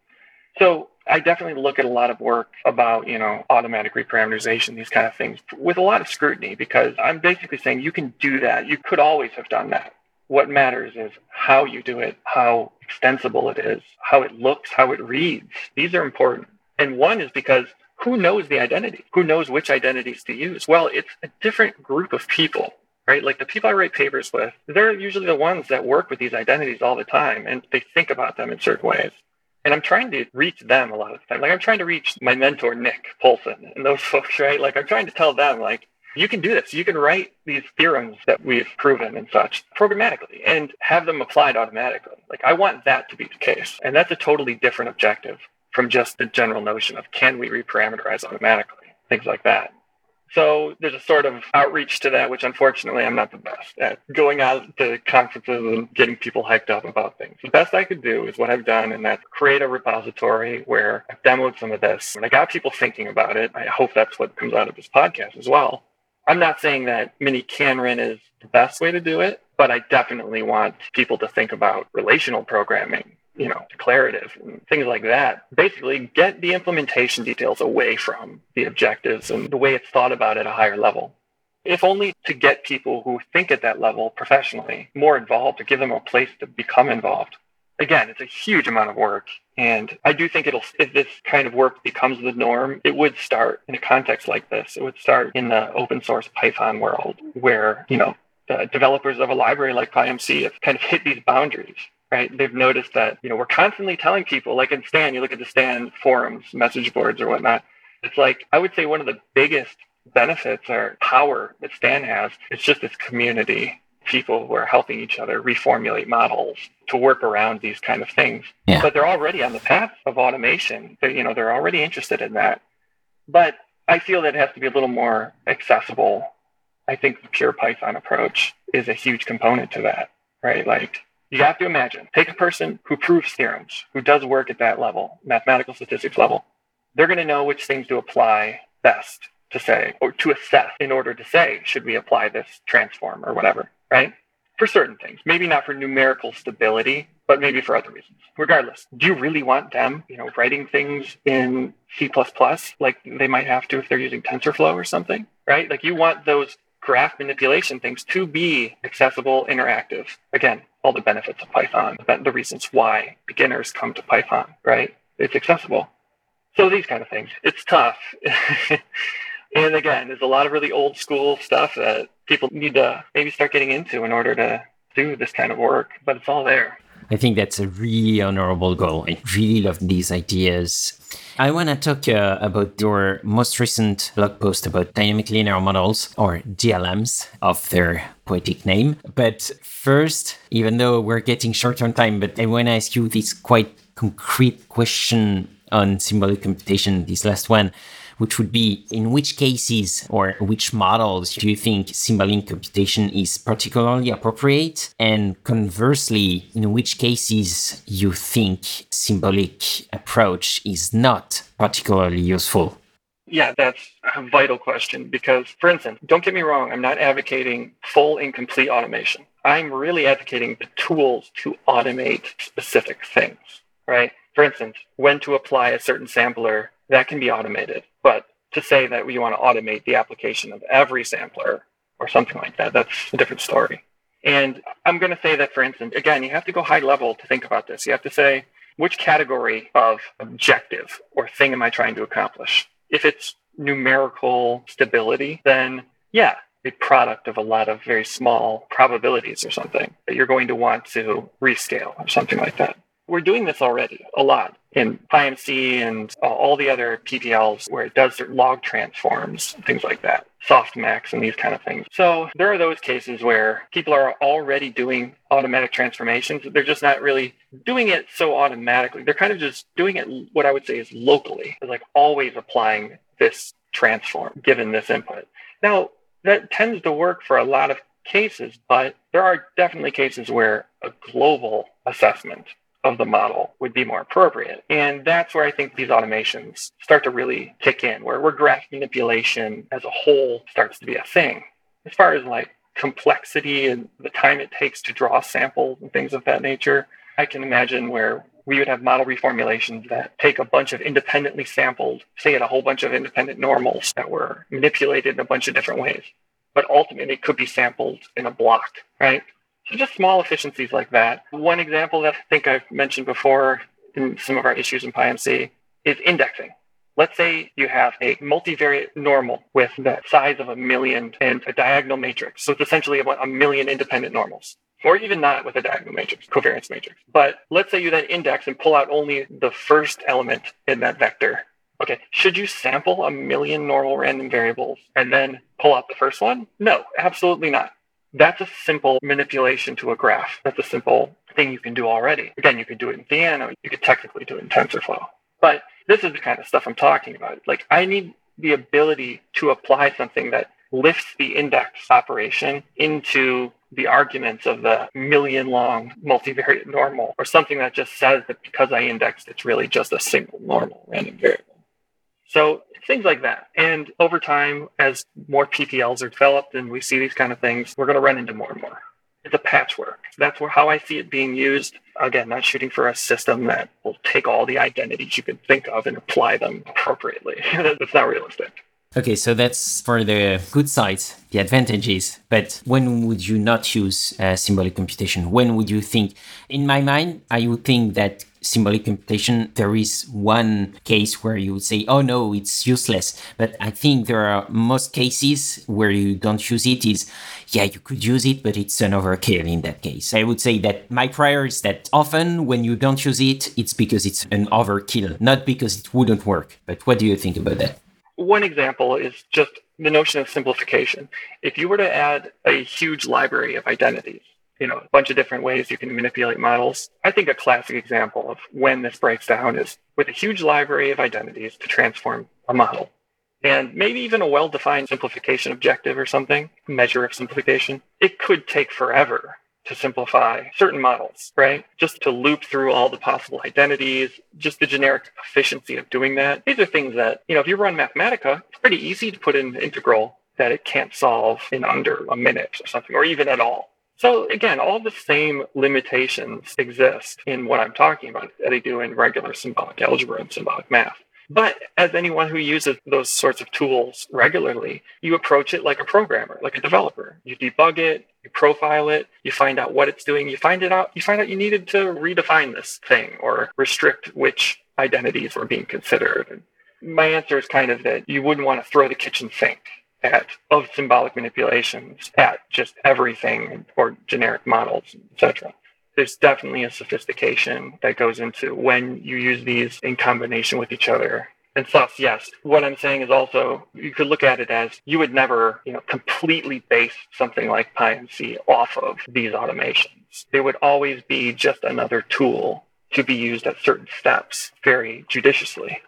So I definitely look at a lot of work about, you know, automatic reparameterization, these kind of things with a lot of scrutiny because I'm basically saying you can do that. You could always have done that. What matters is how you do it, how extensible it is, how it looks, how it reads. These are important. And one is because who knows the identity? Who knows which identities to use? Well, it's a different group of people, right? Like the people I write papers with, they're usually the ones that work with these identities all the time and they think about them in certain ways. And I'm trying to reach them a lot of the time. Like I'm trying to reach my mentor, Nick Polson and those folks, right? Like I'm trying to tell them, like, you can do this. You can write these theorems that we've proven and such programmatically and have them applied automatically. Like I want that to be the case. And that's a totally different objective from just the general notion of can we reparameterize automatically, things like that. So there's a sort of outreach to that, which unfortunately I'm not the best at going out to conferences and getting people hyped up about things. The best I could do is what I've done, and that's create a repository where I've demoed some of this. And I got people thinking about it. I hope that's what comes out of this podcast as well. I'm not saying that miniKanren is the best way to do it, but I definitely want people to think about relational programming, you know, declarative things like that. Basically, get the implementation details away from the objectives and the way it's thought about at a higher level. If only to get people who think at that level professionally more involved, to give them a place to become involved again, it's a huge amount of work. And I do think it'll, if this kind of work becomes the norm, it would start in a context like this. It would start in the open source Python world where, you know, the developers of a library like PyMC have kind of hit these boundaries, right? They've noticed that, you know, we're constantly telling people, like in Stan, you look at the Stan forums, message boards or whatnot. It's like, I would say one of the biggest benefits or power that Stan has is just this community people who are helping each other reformulate models to work around these kind of things. Yeah. But they're already on the path of automation. They, you know, they're already interested in that. But I feel that it has to be a little more accessible. I think the pure Python approach is a huge component to that, right? Like you have to imagine, take a person who proves theorems, who does work at that level, mathematical statistics level. They're going to know which things to apply best to say or to assess in order to say, should we apply this transform or whatever right? For certain things, maybe not for numerical stability, but maybe for other reasons. Regardless, do you really want them, you know, writing things in C++ like they might have to if they're using TensorFlow or something, right? Like you want those graph manipulation things to be accessible, interactive. Again, all the benefits of Python, the reasons why beginners come to Python, right? It's accessible. So these kind of things. It's tough. And again, there's a lot of really old school stuff that people need to maybe start getting into in order to do this kind of work, but it's all there. I think that's a really honorable goal. I really love these ideas. I want to talk uh, about your most recent blog post about dynamic linear models, or DLMs, of their poetic name. But first, even though we're getting short on time, but I want to ask you this quite concrete question on symbolic computation, this last one which would be in which cases or which models do you think symbolic computation is particularly appropriate? And conversely, in which cases you think symbolic approach is not particularly useful? Yeah, that's a vital question because, for instance, don't get me wrong, I'm not advocating full and complete automation. I'm really advocating the tools to automate specific things, right? For instance, when to apply a certain sampler, that can be automated. But to say that we want to automate the application of every sampler or something like that, that's a different story. And I'm going to say that, for instance, again, you have to go high level to think about this. You have to say, which category of objective or thing am I trying to accomplish? If it's numerical stability, then yeah, a product of a lot of very small probabilities or something that you're going to want to rescale or something like that. We're doing this already a lot in PyMC and all the other PPLs where it does log transforms, things like that, softmax and these kind of things. So there are those cases where people are already doing automatic transformations. They're just not really doing it so automatically. They're kind of just doing it what I would say is locally, like always applying this transform given this input. Now, that tends to work for a lot of cases, but there are definitely cases where a global assessment of the model would be more appropriate. And that's where I think these automations start to really kick in, where, where graph manipulation as a whole starts to be a thing. As far as like complexity and the time it takes to draw samples and things of that nature, I can imagine where we would have model reformulations that take a bunch of independently sampled, say, a whole bunch of independent normals that were manipulated in a bunch of different ways. But ultimately, it could be sampled in a block, right? So just small efficiencies like that. One example that I think I've mentioned before in some of our issues in PyMC is indexing. Let's say you have a multivariate normal with the size of a million and a diagonal matrix. So it's essentially about a million independent normals, or even not with a diagonal matrix, covariance matrix. But let's say you then index and pull out only the first element in that vector. Okay, should you sample a million normal random variables and then pull out the first one? No, absolutely not. That's a simple manipulation to a graph. That's a simple thing you can do already. Again, you could do it in Theano, you could technically do it in TensorFlow. But this is the kind of stuff I'm talking about. Like I need the ability to apply something that lifts the index operation into the arguments of the million long multivariate normal or something that just says that because I indexed, it's really just a single normal random variable. So things like that. And over time, as more PPLs are developed and we see these kind of things, we're going to run into more and more. It's a patchwork. That's where how I see it being used. Again, not shooting for a system that will take all the identities you can think of and apply them appropriately. That's not realistic. Okay, so that's for the good sides, the advantages. But when would you not use uh, symbolic computation? When would you think? In my mind, I would think that symbolic computation, there is one case where you would say, oh no, it's useless. But I think there are most cases where you don't use it is, yeah, you could use it, but it's an overkill in that case. I would say that my prior is that often when you don't use it, it's because it's an overkill, not because it wouldn't work. But what do you think about that? One example is just the notion of simplification. If you were to add a huge library of identities, you know, a bunch of different ways you can manipulate models. I think a classic example of when this breaks down is with a huge library of identities to transform a model. And maybe even a well defined simplification objective or something, measure of simplification. It could take forever to simplify certain models, right? Just to loop through all the possible identities, just the generic efficiency of doing that. These are things that, you know, if you run Mathematica, it's pretty easy to put in an integral that it can't solve in under a minute or something, or even at all. So again, all the same limitations exist in what I'm talking about that they do in regular symbolic algebra and symbolic math. But as anyone who uses those sorts of tools regularly, you approach it like a programmer, like a developer. You debug it, you profile it, you find out what it's doing, you find it out, you find out you needed to redefine this thing or restrict which identities were being considered. My answer is kind of that you wouldn't want to throw the kitchen sink at of symbolic manipulations at just everything or generic models, etc there's definitely a sophistication that goes into when you use these in combination with each other. And thus, yes, what I'm saying is also you could look at it as you would never, you know, completely base something like PyMC off of these automations. They would always be just another tool to be used at certain steps very judiciously.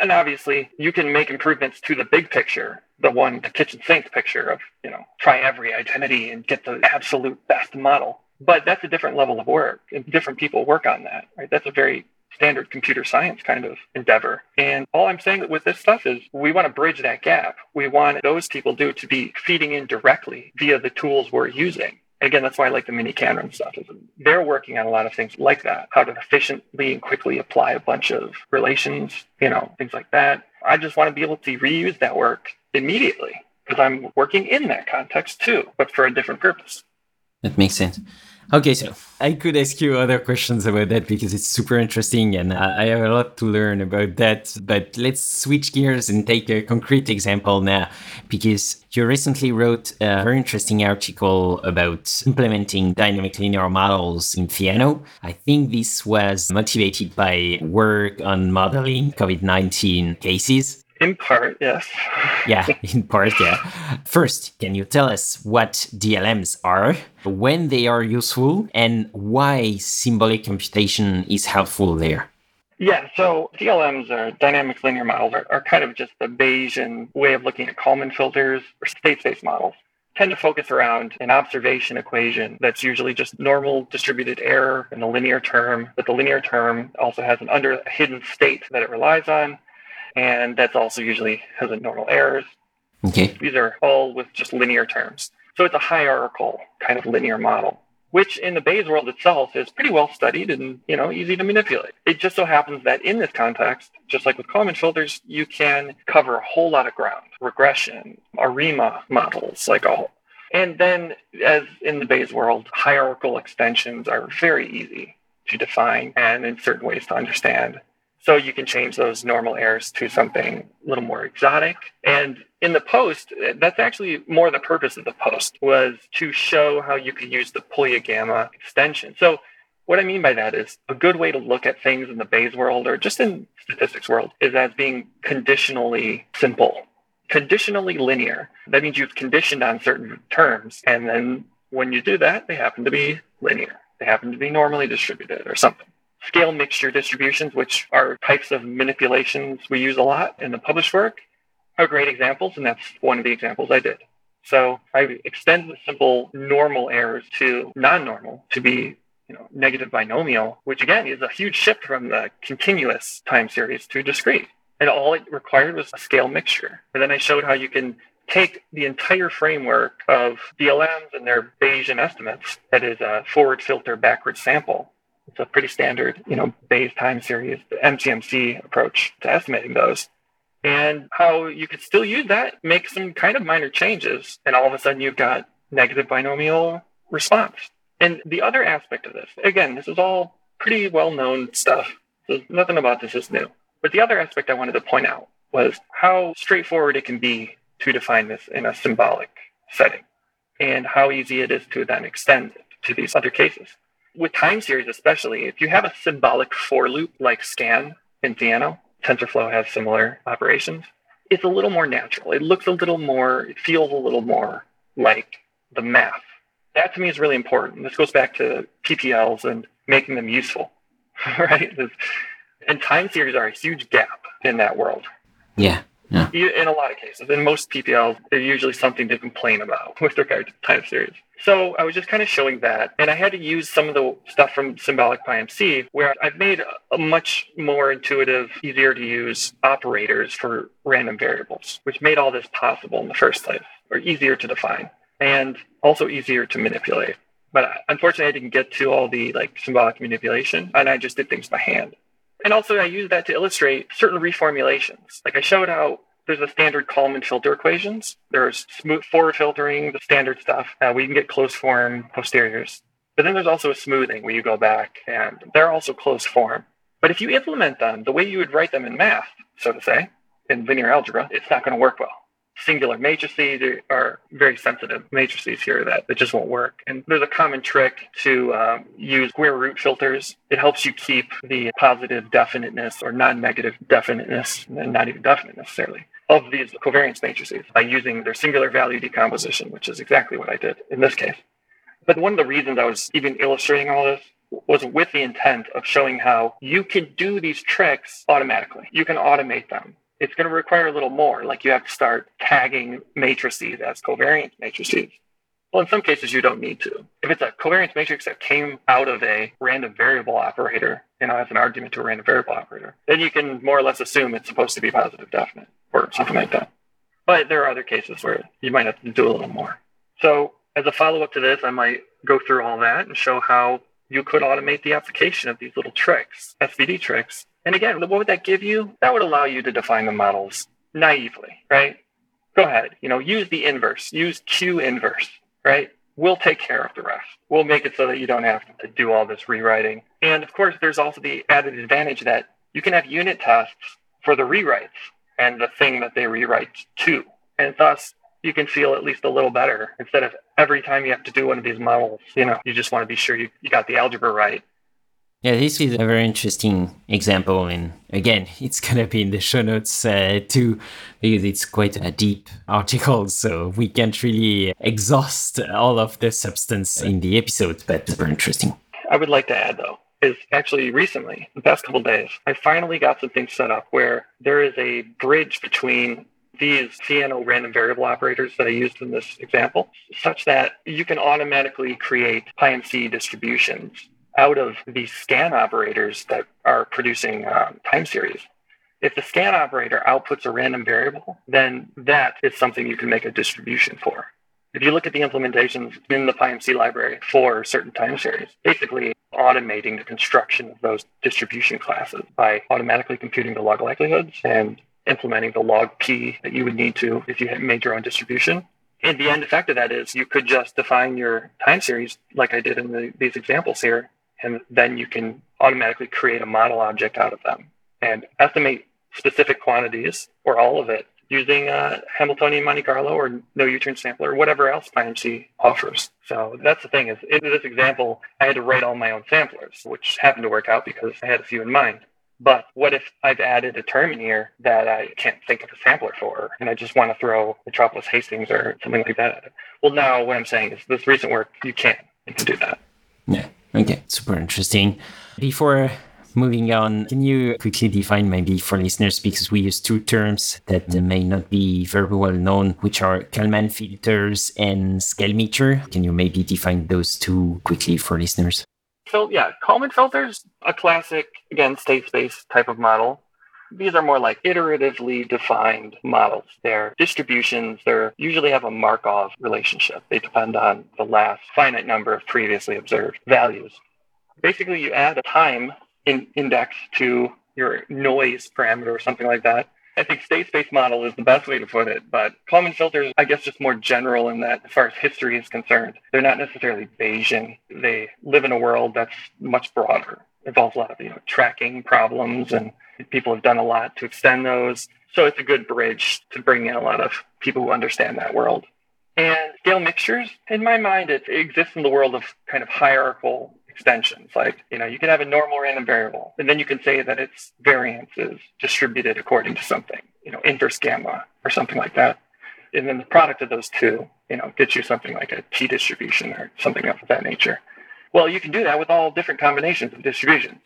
And obviously, you can make improvements to the big picture, the one, the kitchen sink picture of, you know, try every identity and get the absolute best model. But that's a different level of work, and different people work on that, right? That's a very standard computer science kind of endeavor. And all I'm saying with this stuff is we want to bridge that gap. We want those people do to be feeding in directly via the tools we're using. Again, that's why I like the miniKanren stuff. They're working on a lot of things like that, how to efficiently and quickly apply a bunch of relations, you know, things like that. I just want to be able to reuse that work immediately because I'm working in that context too, but for a different purpose. That makes sense. Okay, so I could ask you other questions about that because it's super interesting and I have a lot to learn about that. But let's switch gears and take a concrete example now because you recently wrote a very interesting article about implementing dynamic linear models in Theano. I think this was motivated by work on modeling COVID 19 cases. In part, yes. yeah, in part, yeah. First, can you tell us what DLMs are, when they are useful, and why symbolic computation is helpful there? Yeah, so DLMs or dynamic linear models are, are kind of just a Bayesian way of looking at Kalman filters or state space models tend to focus around an observation equation that's usually just normal distributed error in the linear term, but the linear term also has an under hidden state that it relies on and that's also usually has a normal errors. Okay. These are all with just linear terms. So it's a hierarchical kind of linear model, which in the Bayes world itself is pretty well studied and you know easy to manipulate. It just so happens that in this context, just like with Kalman filters, you can cover a whole lot of ground. Regression, ARIMA models, like all. And then as in the Bayes world, hierarchical extensions are very easy to define and in certain ways to understand. So you can change those normal errors to something a little more exotic. And in the post, that's actually more the purpose of the post was to show how you could use the Polya gamma extension. So what I mean by that is a good way to look at things in the Bayes world or just in statistics world is as being conditionally simple, conditionally linear. That means you've conditioned on certain terms. And then when you do that, they happen to be linear. They happen to be normally distributed or something scale mixture distributions, which are types of manipulations we use a lot in the published work, are great examples, and that's one of the examples I did. So I extend the simple normal errors to non-normal to be you know, negative binomial, which again is a huge shift from the continuous time series to discrete. And all it required was a scale mixture. And then I showed how you can take the entire framework of DLMs and their Bayesian estimates, that is a forward filter backward sample, it's a pretty standard, you know, Bayes time series, the MCMC approach to estimating those. And how you could still use that, make some kind of minor changes, and all of a sudden you've got negative binomial response. And the other aspect of this, again, this is all pretty well known stuff. So nothing about this is new. But the other aspect I wanted to point out was how straightforward it can be to define this in a symbolic setting and how easy it is to then extend it to these other cases with time series especially, if you have a symbolic for loop like scan in Theano, TensorFlow has similar operations, it's a little more natural. It looks a little more, it feels a little more like the math. That to me is really important. This goes back to PPLs and making them useful, right? And time series are a huge gap in that world. Yeah. Yeah. In a lot of cases, in most PPL, there's usually something to complain about with regard to time series. So I was just kind of showing that, and I had to use some of the stuff from Symbolic PyMC, where I've made a much more intuitive, easier to use operators for random variables, which made all this possible in the first place, or easier to define, and also easier to manipulate. But uh, unfortunately, I didn't get to all the like symbolic manipulation, and I just did things by hand. And also, I use that to illustrate certain reformulations. Like I showed how there's a standard Kalman filter equations. There's smooth forward filtering, the standard stuff. Uh, we can get closed form posteriors. But then there's also a smoothing where you go back and they're also closed form. But if you implement them the way you would write them in math, so to say, in linear algebra, it's not going to work well singular matrices are very sensitive matrices here that, that just won't work. And there's a common trick to um, use square root filters. It helps you keep the positive definiteness or non-negative definiteness, and not even definite necessarily, of these covariance matrices by using their singular value decomposition, which is exactly what I did in this case. But one of the reasons I was even illustrating all this was with the intent of showing how you can do these tricks automatically. You can automate them. It's going to require a little more, like you have to start tagging matrices as covariance matrices. Well, in some cases, you don't need to. If it's a covariance matrix that came out of a random variable operator, you know, as an argument to a random variable operator, then you can more or less assume it's supposed to be positive definite or something like that. But there are other cases where you might have to do a little more. So, as a follow up to this, I might go through all that and show how you could automate the application of these little tricks, SVD tricks. And again, what would that give you? That would allow you to define the models naively, right? Go ahead, you know, use the inverse, use Q inverse right? We'll take care of the rest. We'll make it so that you don't have to do all this rewriting. And of course, there's also the added advantage that you can have unit tests for the rewrites and the thing that they rewrite to. And thus, you can feel at least a little better instead of every time you have to do one of these models, you know, you just want to be sure you, you got the algebra right yeah, this is a very interesting example. And again, it's going to be in the show notes uh, too, because it's quite a deep article. So we can't really exhaust all of the substance in the episode, but very interesting. I would like to add, though, is actually recently, the past couple days, I finally got something set up where there is a bridge between these Theano random variable operators that I used in this example, such that you can automatically create PyMC distributions out of the scan operators that are producing um, time series. If the scan operator outputs a random variable, then that is something you can make a distribution for. If you look at the implementations in the PyMC library for certain time series, basically automating the construction of those distribution classes by automatically computing the log likelihoods and implementing the log p that you would need to if you had made your own distribution. And the end effect of that is you could just define your time series like I did in the, these examples here and then you can automatically create a model object out of them and estimate specific quantities or all of it using uh, Hamiltonian Monte Carlo or no U-turn sampler or whatever else PyMC offers. So that's the thing is in this example, I had to write all my own samplers, which happened to work out because I had a few in mind. But what if I've added a term in here that I can't think of a sampler for, and I just want to throw Metropolis Hastings or something like that? Well, now what I'm saying is this recent work, you can. You can do that. Yeah. Okay, super interesting. Before moving on, can you quickly define maybe for listeners, because we use two terms that may not be very well known, which are Kalman filters and scale mixture? Can you maybe define those two quickly for listeners? So yeah, Kalman filters, a classic, again, state space type of model. These are more like iteratively defined models. They're distributions. They usually have a Markov relationship. They depend on the last finite number of previously observed values. Basically, you add a time in index to your noise parameter or something like that. I think state space model is the best way to put it, but Kalman filters, I guess, just more general in that as far as history is concerned, they're not necessarily Bayesian. They live in a world that's much broader, involves a lot of you know tracking problems and People have done a lot to extend those. So it's a good bridge to bring in a lot of people who understand that world. And scale mixtures, in my mind, it exists in the world of kind of hierarchical extensions. Like, you know, you can have a normal random variable, and then you can say that its variance is distributed according to something, you know, inverse gamma or something like that. And then the product of those two, you know, gets you something like a t distribution or something of that nature. Well, you can do that with all different combinations of distributions.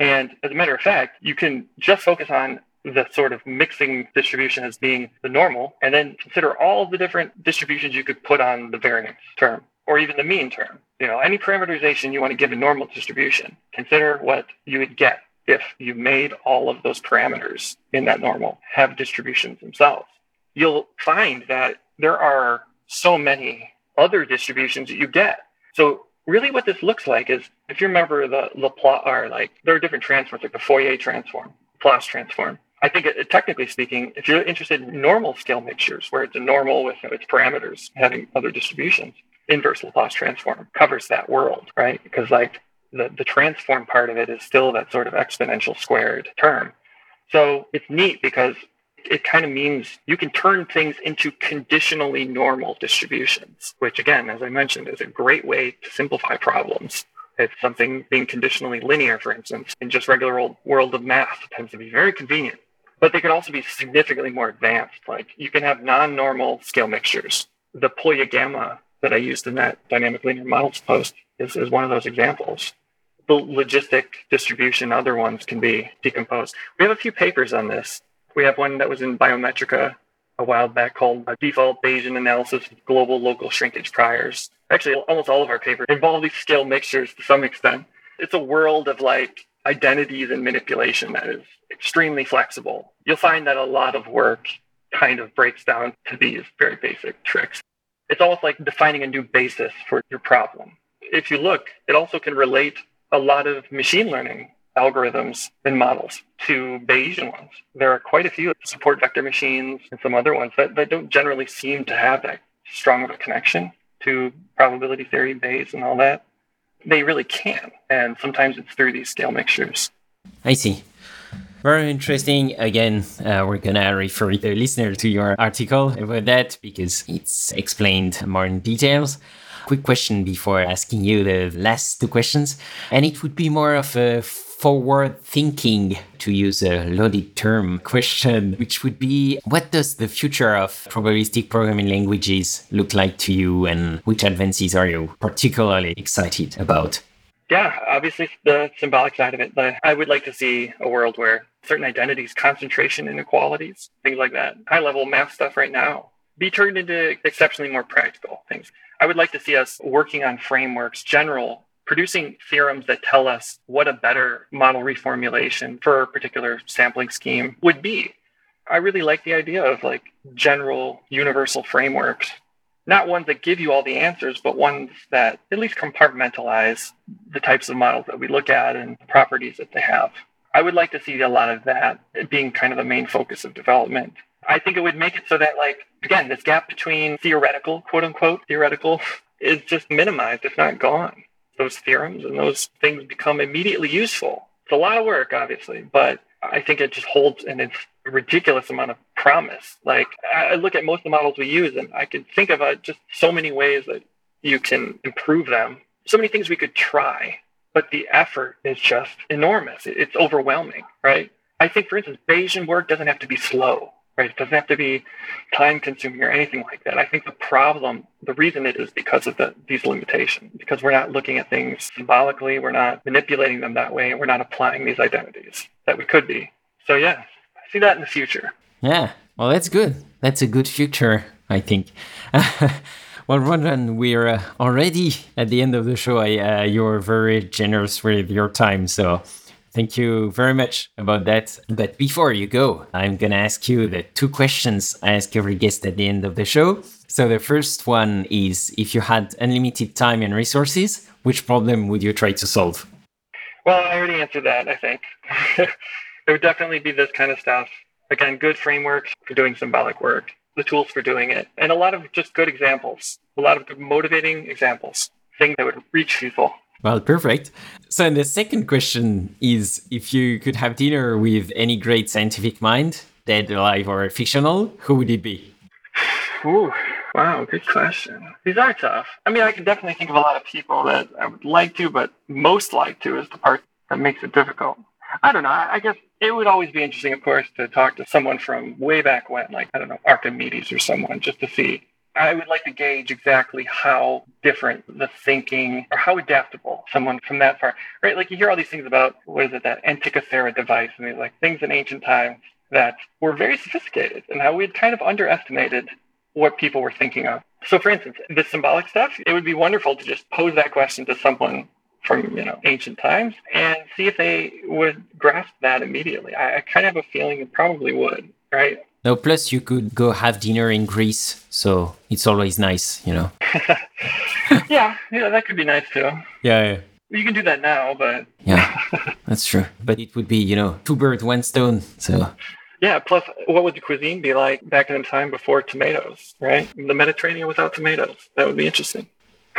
And as a matter of fact, you can just focus on the sort of mixing distribution as being the normal, and then consider all the different distributions you could put on the variance term or even the mean term. You know, any parameterization you want to give a normal distribution, consider what you would get if you made all of those parameters in that normal have distributions themselves. You'll find that there are so many other distributions that you get. So really what this looks like is if you remember the Laplace like there are different transforms like the Fourier transform, Laplace transform. I think it, technically speaking, if you're interested in normal scale mixtures where it's a normal with its parameters having other distributions, inverse Laplace transform covers that world, right? Because like the, the transform part of it is still that sort of exponential squared term. So it's neat because it kind of means you can turn things into conditionally normal distributions, which again, as I mentioned, is a great way to simplify problems. It's something being conditionally linear, for instance, in just regular old world of math tends to be very convenient. But they can also be significantly more advanced. Like you can have non-normal scale mixtures. The Polya gamma that I used in that dynamic linear models post is, is one of those examples. the logistic distribution, other ones can be decomposed. We have a few papers on this. We have one that was in Biometrika a while back called uh, Default Bayesian Analysis of Global Local Shrinkage Priors. Actually, almost all of our papers involve these scale mixtures to some extent. It's a world of like identities and manipulation that is extremely flexible. You'll find that a lot of work kind of breaks down to these very basic tricks. It's almost like defining a new basis for your problem. If you look, it also can relate a lot of machine learning algorithms and models to Bayesian ones. There are quite a few support vector machines and some other ones that, that don't generally seem to have that strong of a connection to probability theory, Bayes, and all that. They really can. And sometimes it's through these scale mixtures. I see. Very interesting. Again, uh, we're gonna refer the listener to your article about that because it's explained more in details. Quick question before asking you the last two questions, and it would be more of a forward thinking, to use a loaded term, question, which would be what does the future of probabilistic programming languages look like to you, and which advances are you particularly excited about? Yeah, obviously the symbolic side of it. I would like to see a world where certain identities, concentration inequalities, things like that, high level math stuff right now, be turned into exceptionally more practical things. I would like to see us working on frameworks, general producing theorems that tell us what a better model reformulation for a particular sampling scheme would be. I really like the idea of like general universal frameworks, not ones that give you all the answers, but ones that at least compartmentalize the types of models that we look at and the properties that they have. I would like to see a lot of that being kind of the main focus of development. I think it would make it so that, like, again, this gap between theoretical, quote unquote, theoretical, is just minimized, if not gone those theorems and those things become immediately useful. It's a lot of work, obviously, but I think it just holds an ridiculous amount of promise. Like I look at most of the models we use, and I can think of uh, just so many ways that you can improve them. So many things we could try, but the effort is just enormous. It's overwhelming, right? I think, for instance, Bayesian work doesn't have to be slow right? It doesn't have to be time consuming or anything like that. I think the problem, the reason it is because of the, these limitations, because we're not looking at things symbolically, we're not manipulating them that way, and we're not applying these identities that we could be. So, yeah, I see that in the future. Yeah, well, that's good. That's a good future, I think. well, Rondon, we're uh, already at the end of the show. I, uh, you're very generous with your time. So Thank you very much about that. But before you go, I'm going to ask you the two questions I ask every guest at the end of the show. So the first one is if you had unlimited time and resources, which problem would you try to solve? Well, I already answered that, I think. it would definitely be this kind of stuff. Again, good frameworks for doing symbolic work, the tools for doing it, and a lot of just good examples, a lot of motivating examples, things that would reach people. Well, perfect. So, the second question is if you could have dinner with any great scientific mind, dead, alive, or fictional, who would it be? Ooh, wow, good question. These are tough. I mean, I can definitely think of a lot of people that I would like to, but most like to is the part that makes it difficult. I don't know. I guess it would always be interesting, of course, to talk to someone from way back when, like, I don't know, Archimedes or someone, just to see I would like to gauge exactly how different the thinking or how adaptable someone from that far, right? Like you hear all these things about what is it, that Antikythera device, and these like things in ancient times that were very sophisticated and how we had kind of underestimated what people were thinking of. So, for instance, the symbolic stuff, it would be wonderful to just pose that question to someone from you know ancient times and see if they would grasp that immediately. I, I kind of have a feeling it probably would, right? No, plus you could go have dinner in Greece, so it's always nice, you know. yeah, yeah, that could be nice too. Yeah, yeah. You can do that now, but yeah, that's true. But it would be, you know, two birds, one stone. So yeah. Plus, what would the cuisine be like back in the time before tomatoes? Right, the Mediterranean without tomatoes. That would be interesting.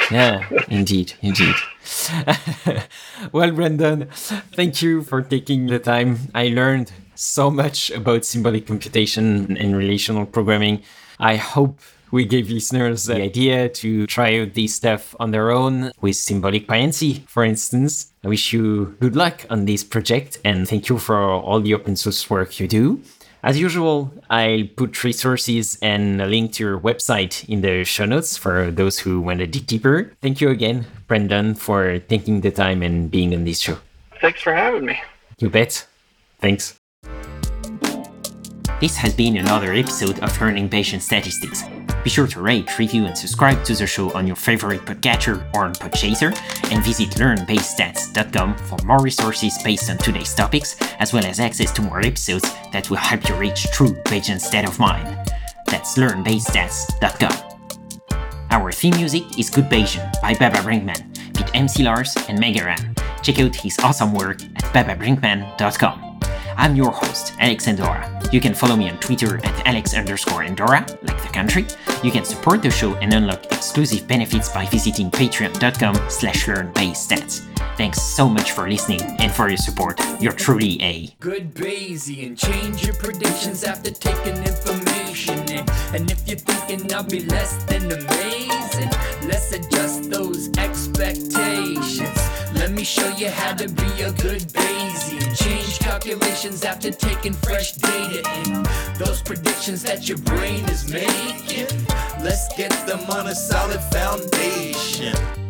yeah, indeed, indeed. well, Brendan, thank you for taking the time. I learned so much about symbolic computation and relational programming. I hope we gave listeners the idea to try out this stuff on their own with symbolic PyMC, for instance. I wish you good luck on this project and thank you for all the open source work you do. As usual, I'll put resources and a link to your website in the show notes for those who want to dig deeper. Thank you again, Brendan, for taking the time and being on this show. Thanks for having me. You bet. Thanks. This has been another episode of Learning Bayesian Statistics. Be sure to rate, review, and subscribe to the show on your favorite podcatcher or on Podchaser, and visit learnbayesstats.com for more resources based on today's topics, as well as access to more episodes that will help you reach true Bayesian state of mind. That's learnbayesstats.com. Our theme music is Good Bayesian by Baba Brinkman with MC Lars and Mega Ran. Check out his awesome work at bababrinkman.com. I'm your host, Alex Andorra. You can follow me on Twitter at alex underscore Andorra, like the country. You can support the show and unlock exclusive benefits by visiting patreon.com slash learnbayesstats. Thanks so much for listening and for your support. You're truly a good Bayesian. And change your predictions after taking information in. And if you're thinking I'll be less than amazing, let's adjust those expectations. Let me show you how to be a good Bayesian. Change calculations after taking fresh data in. Those predictions that your brain is making, let's get them on a solid foundation.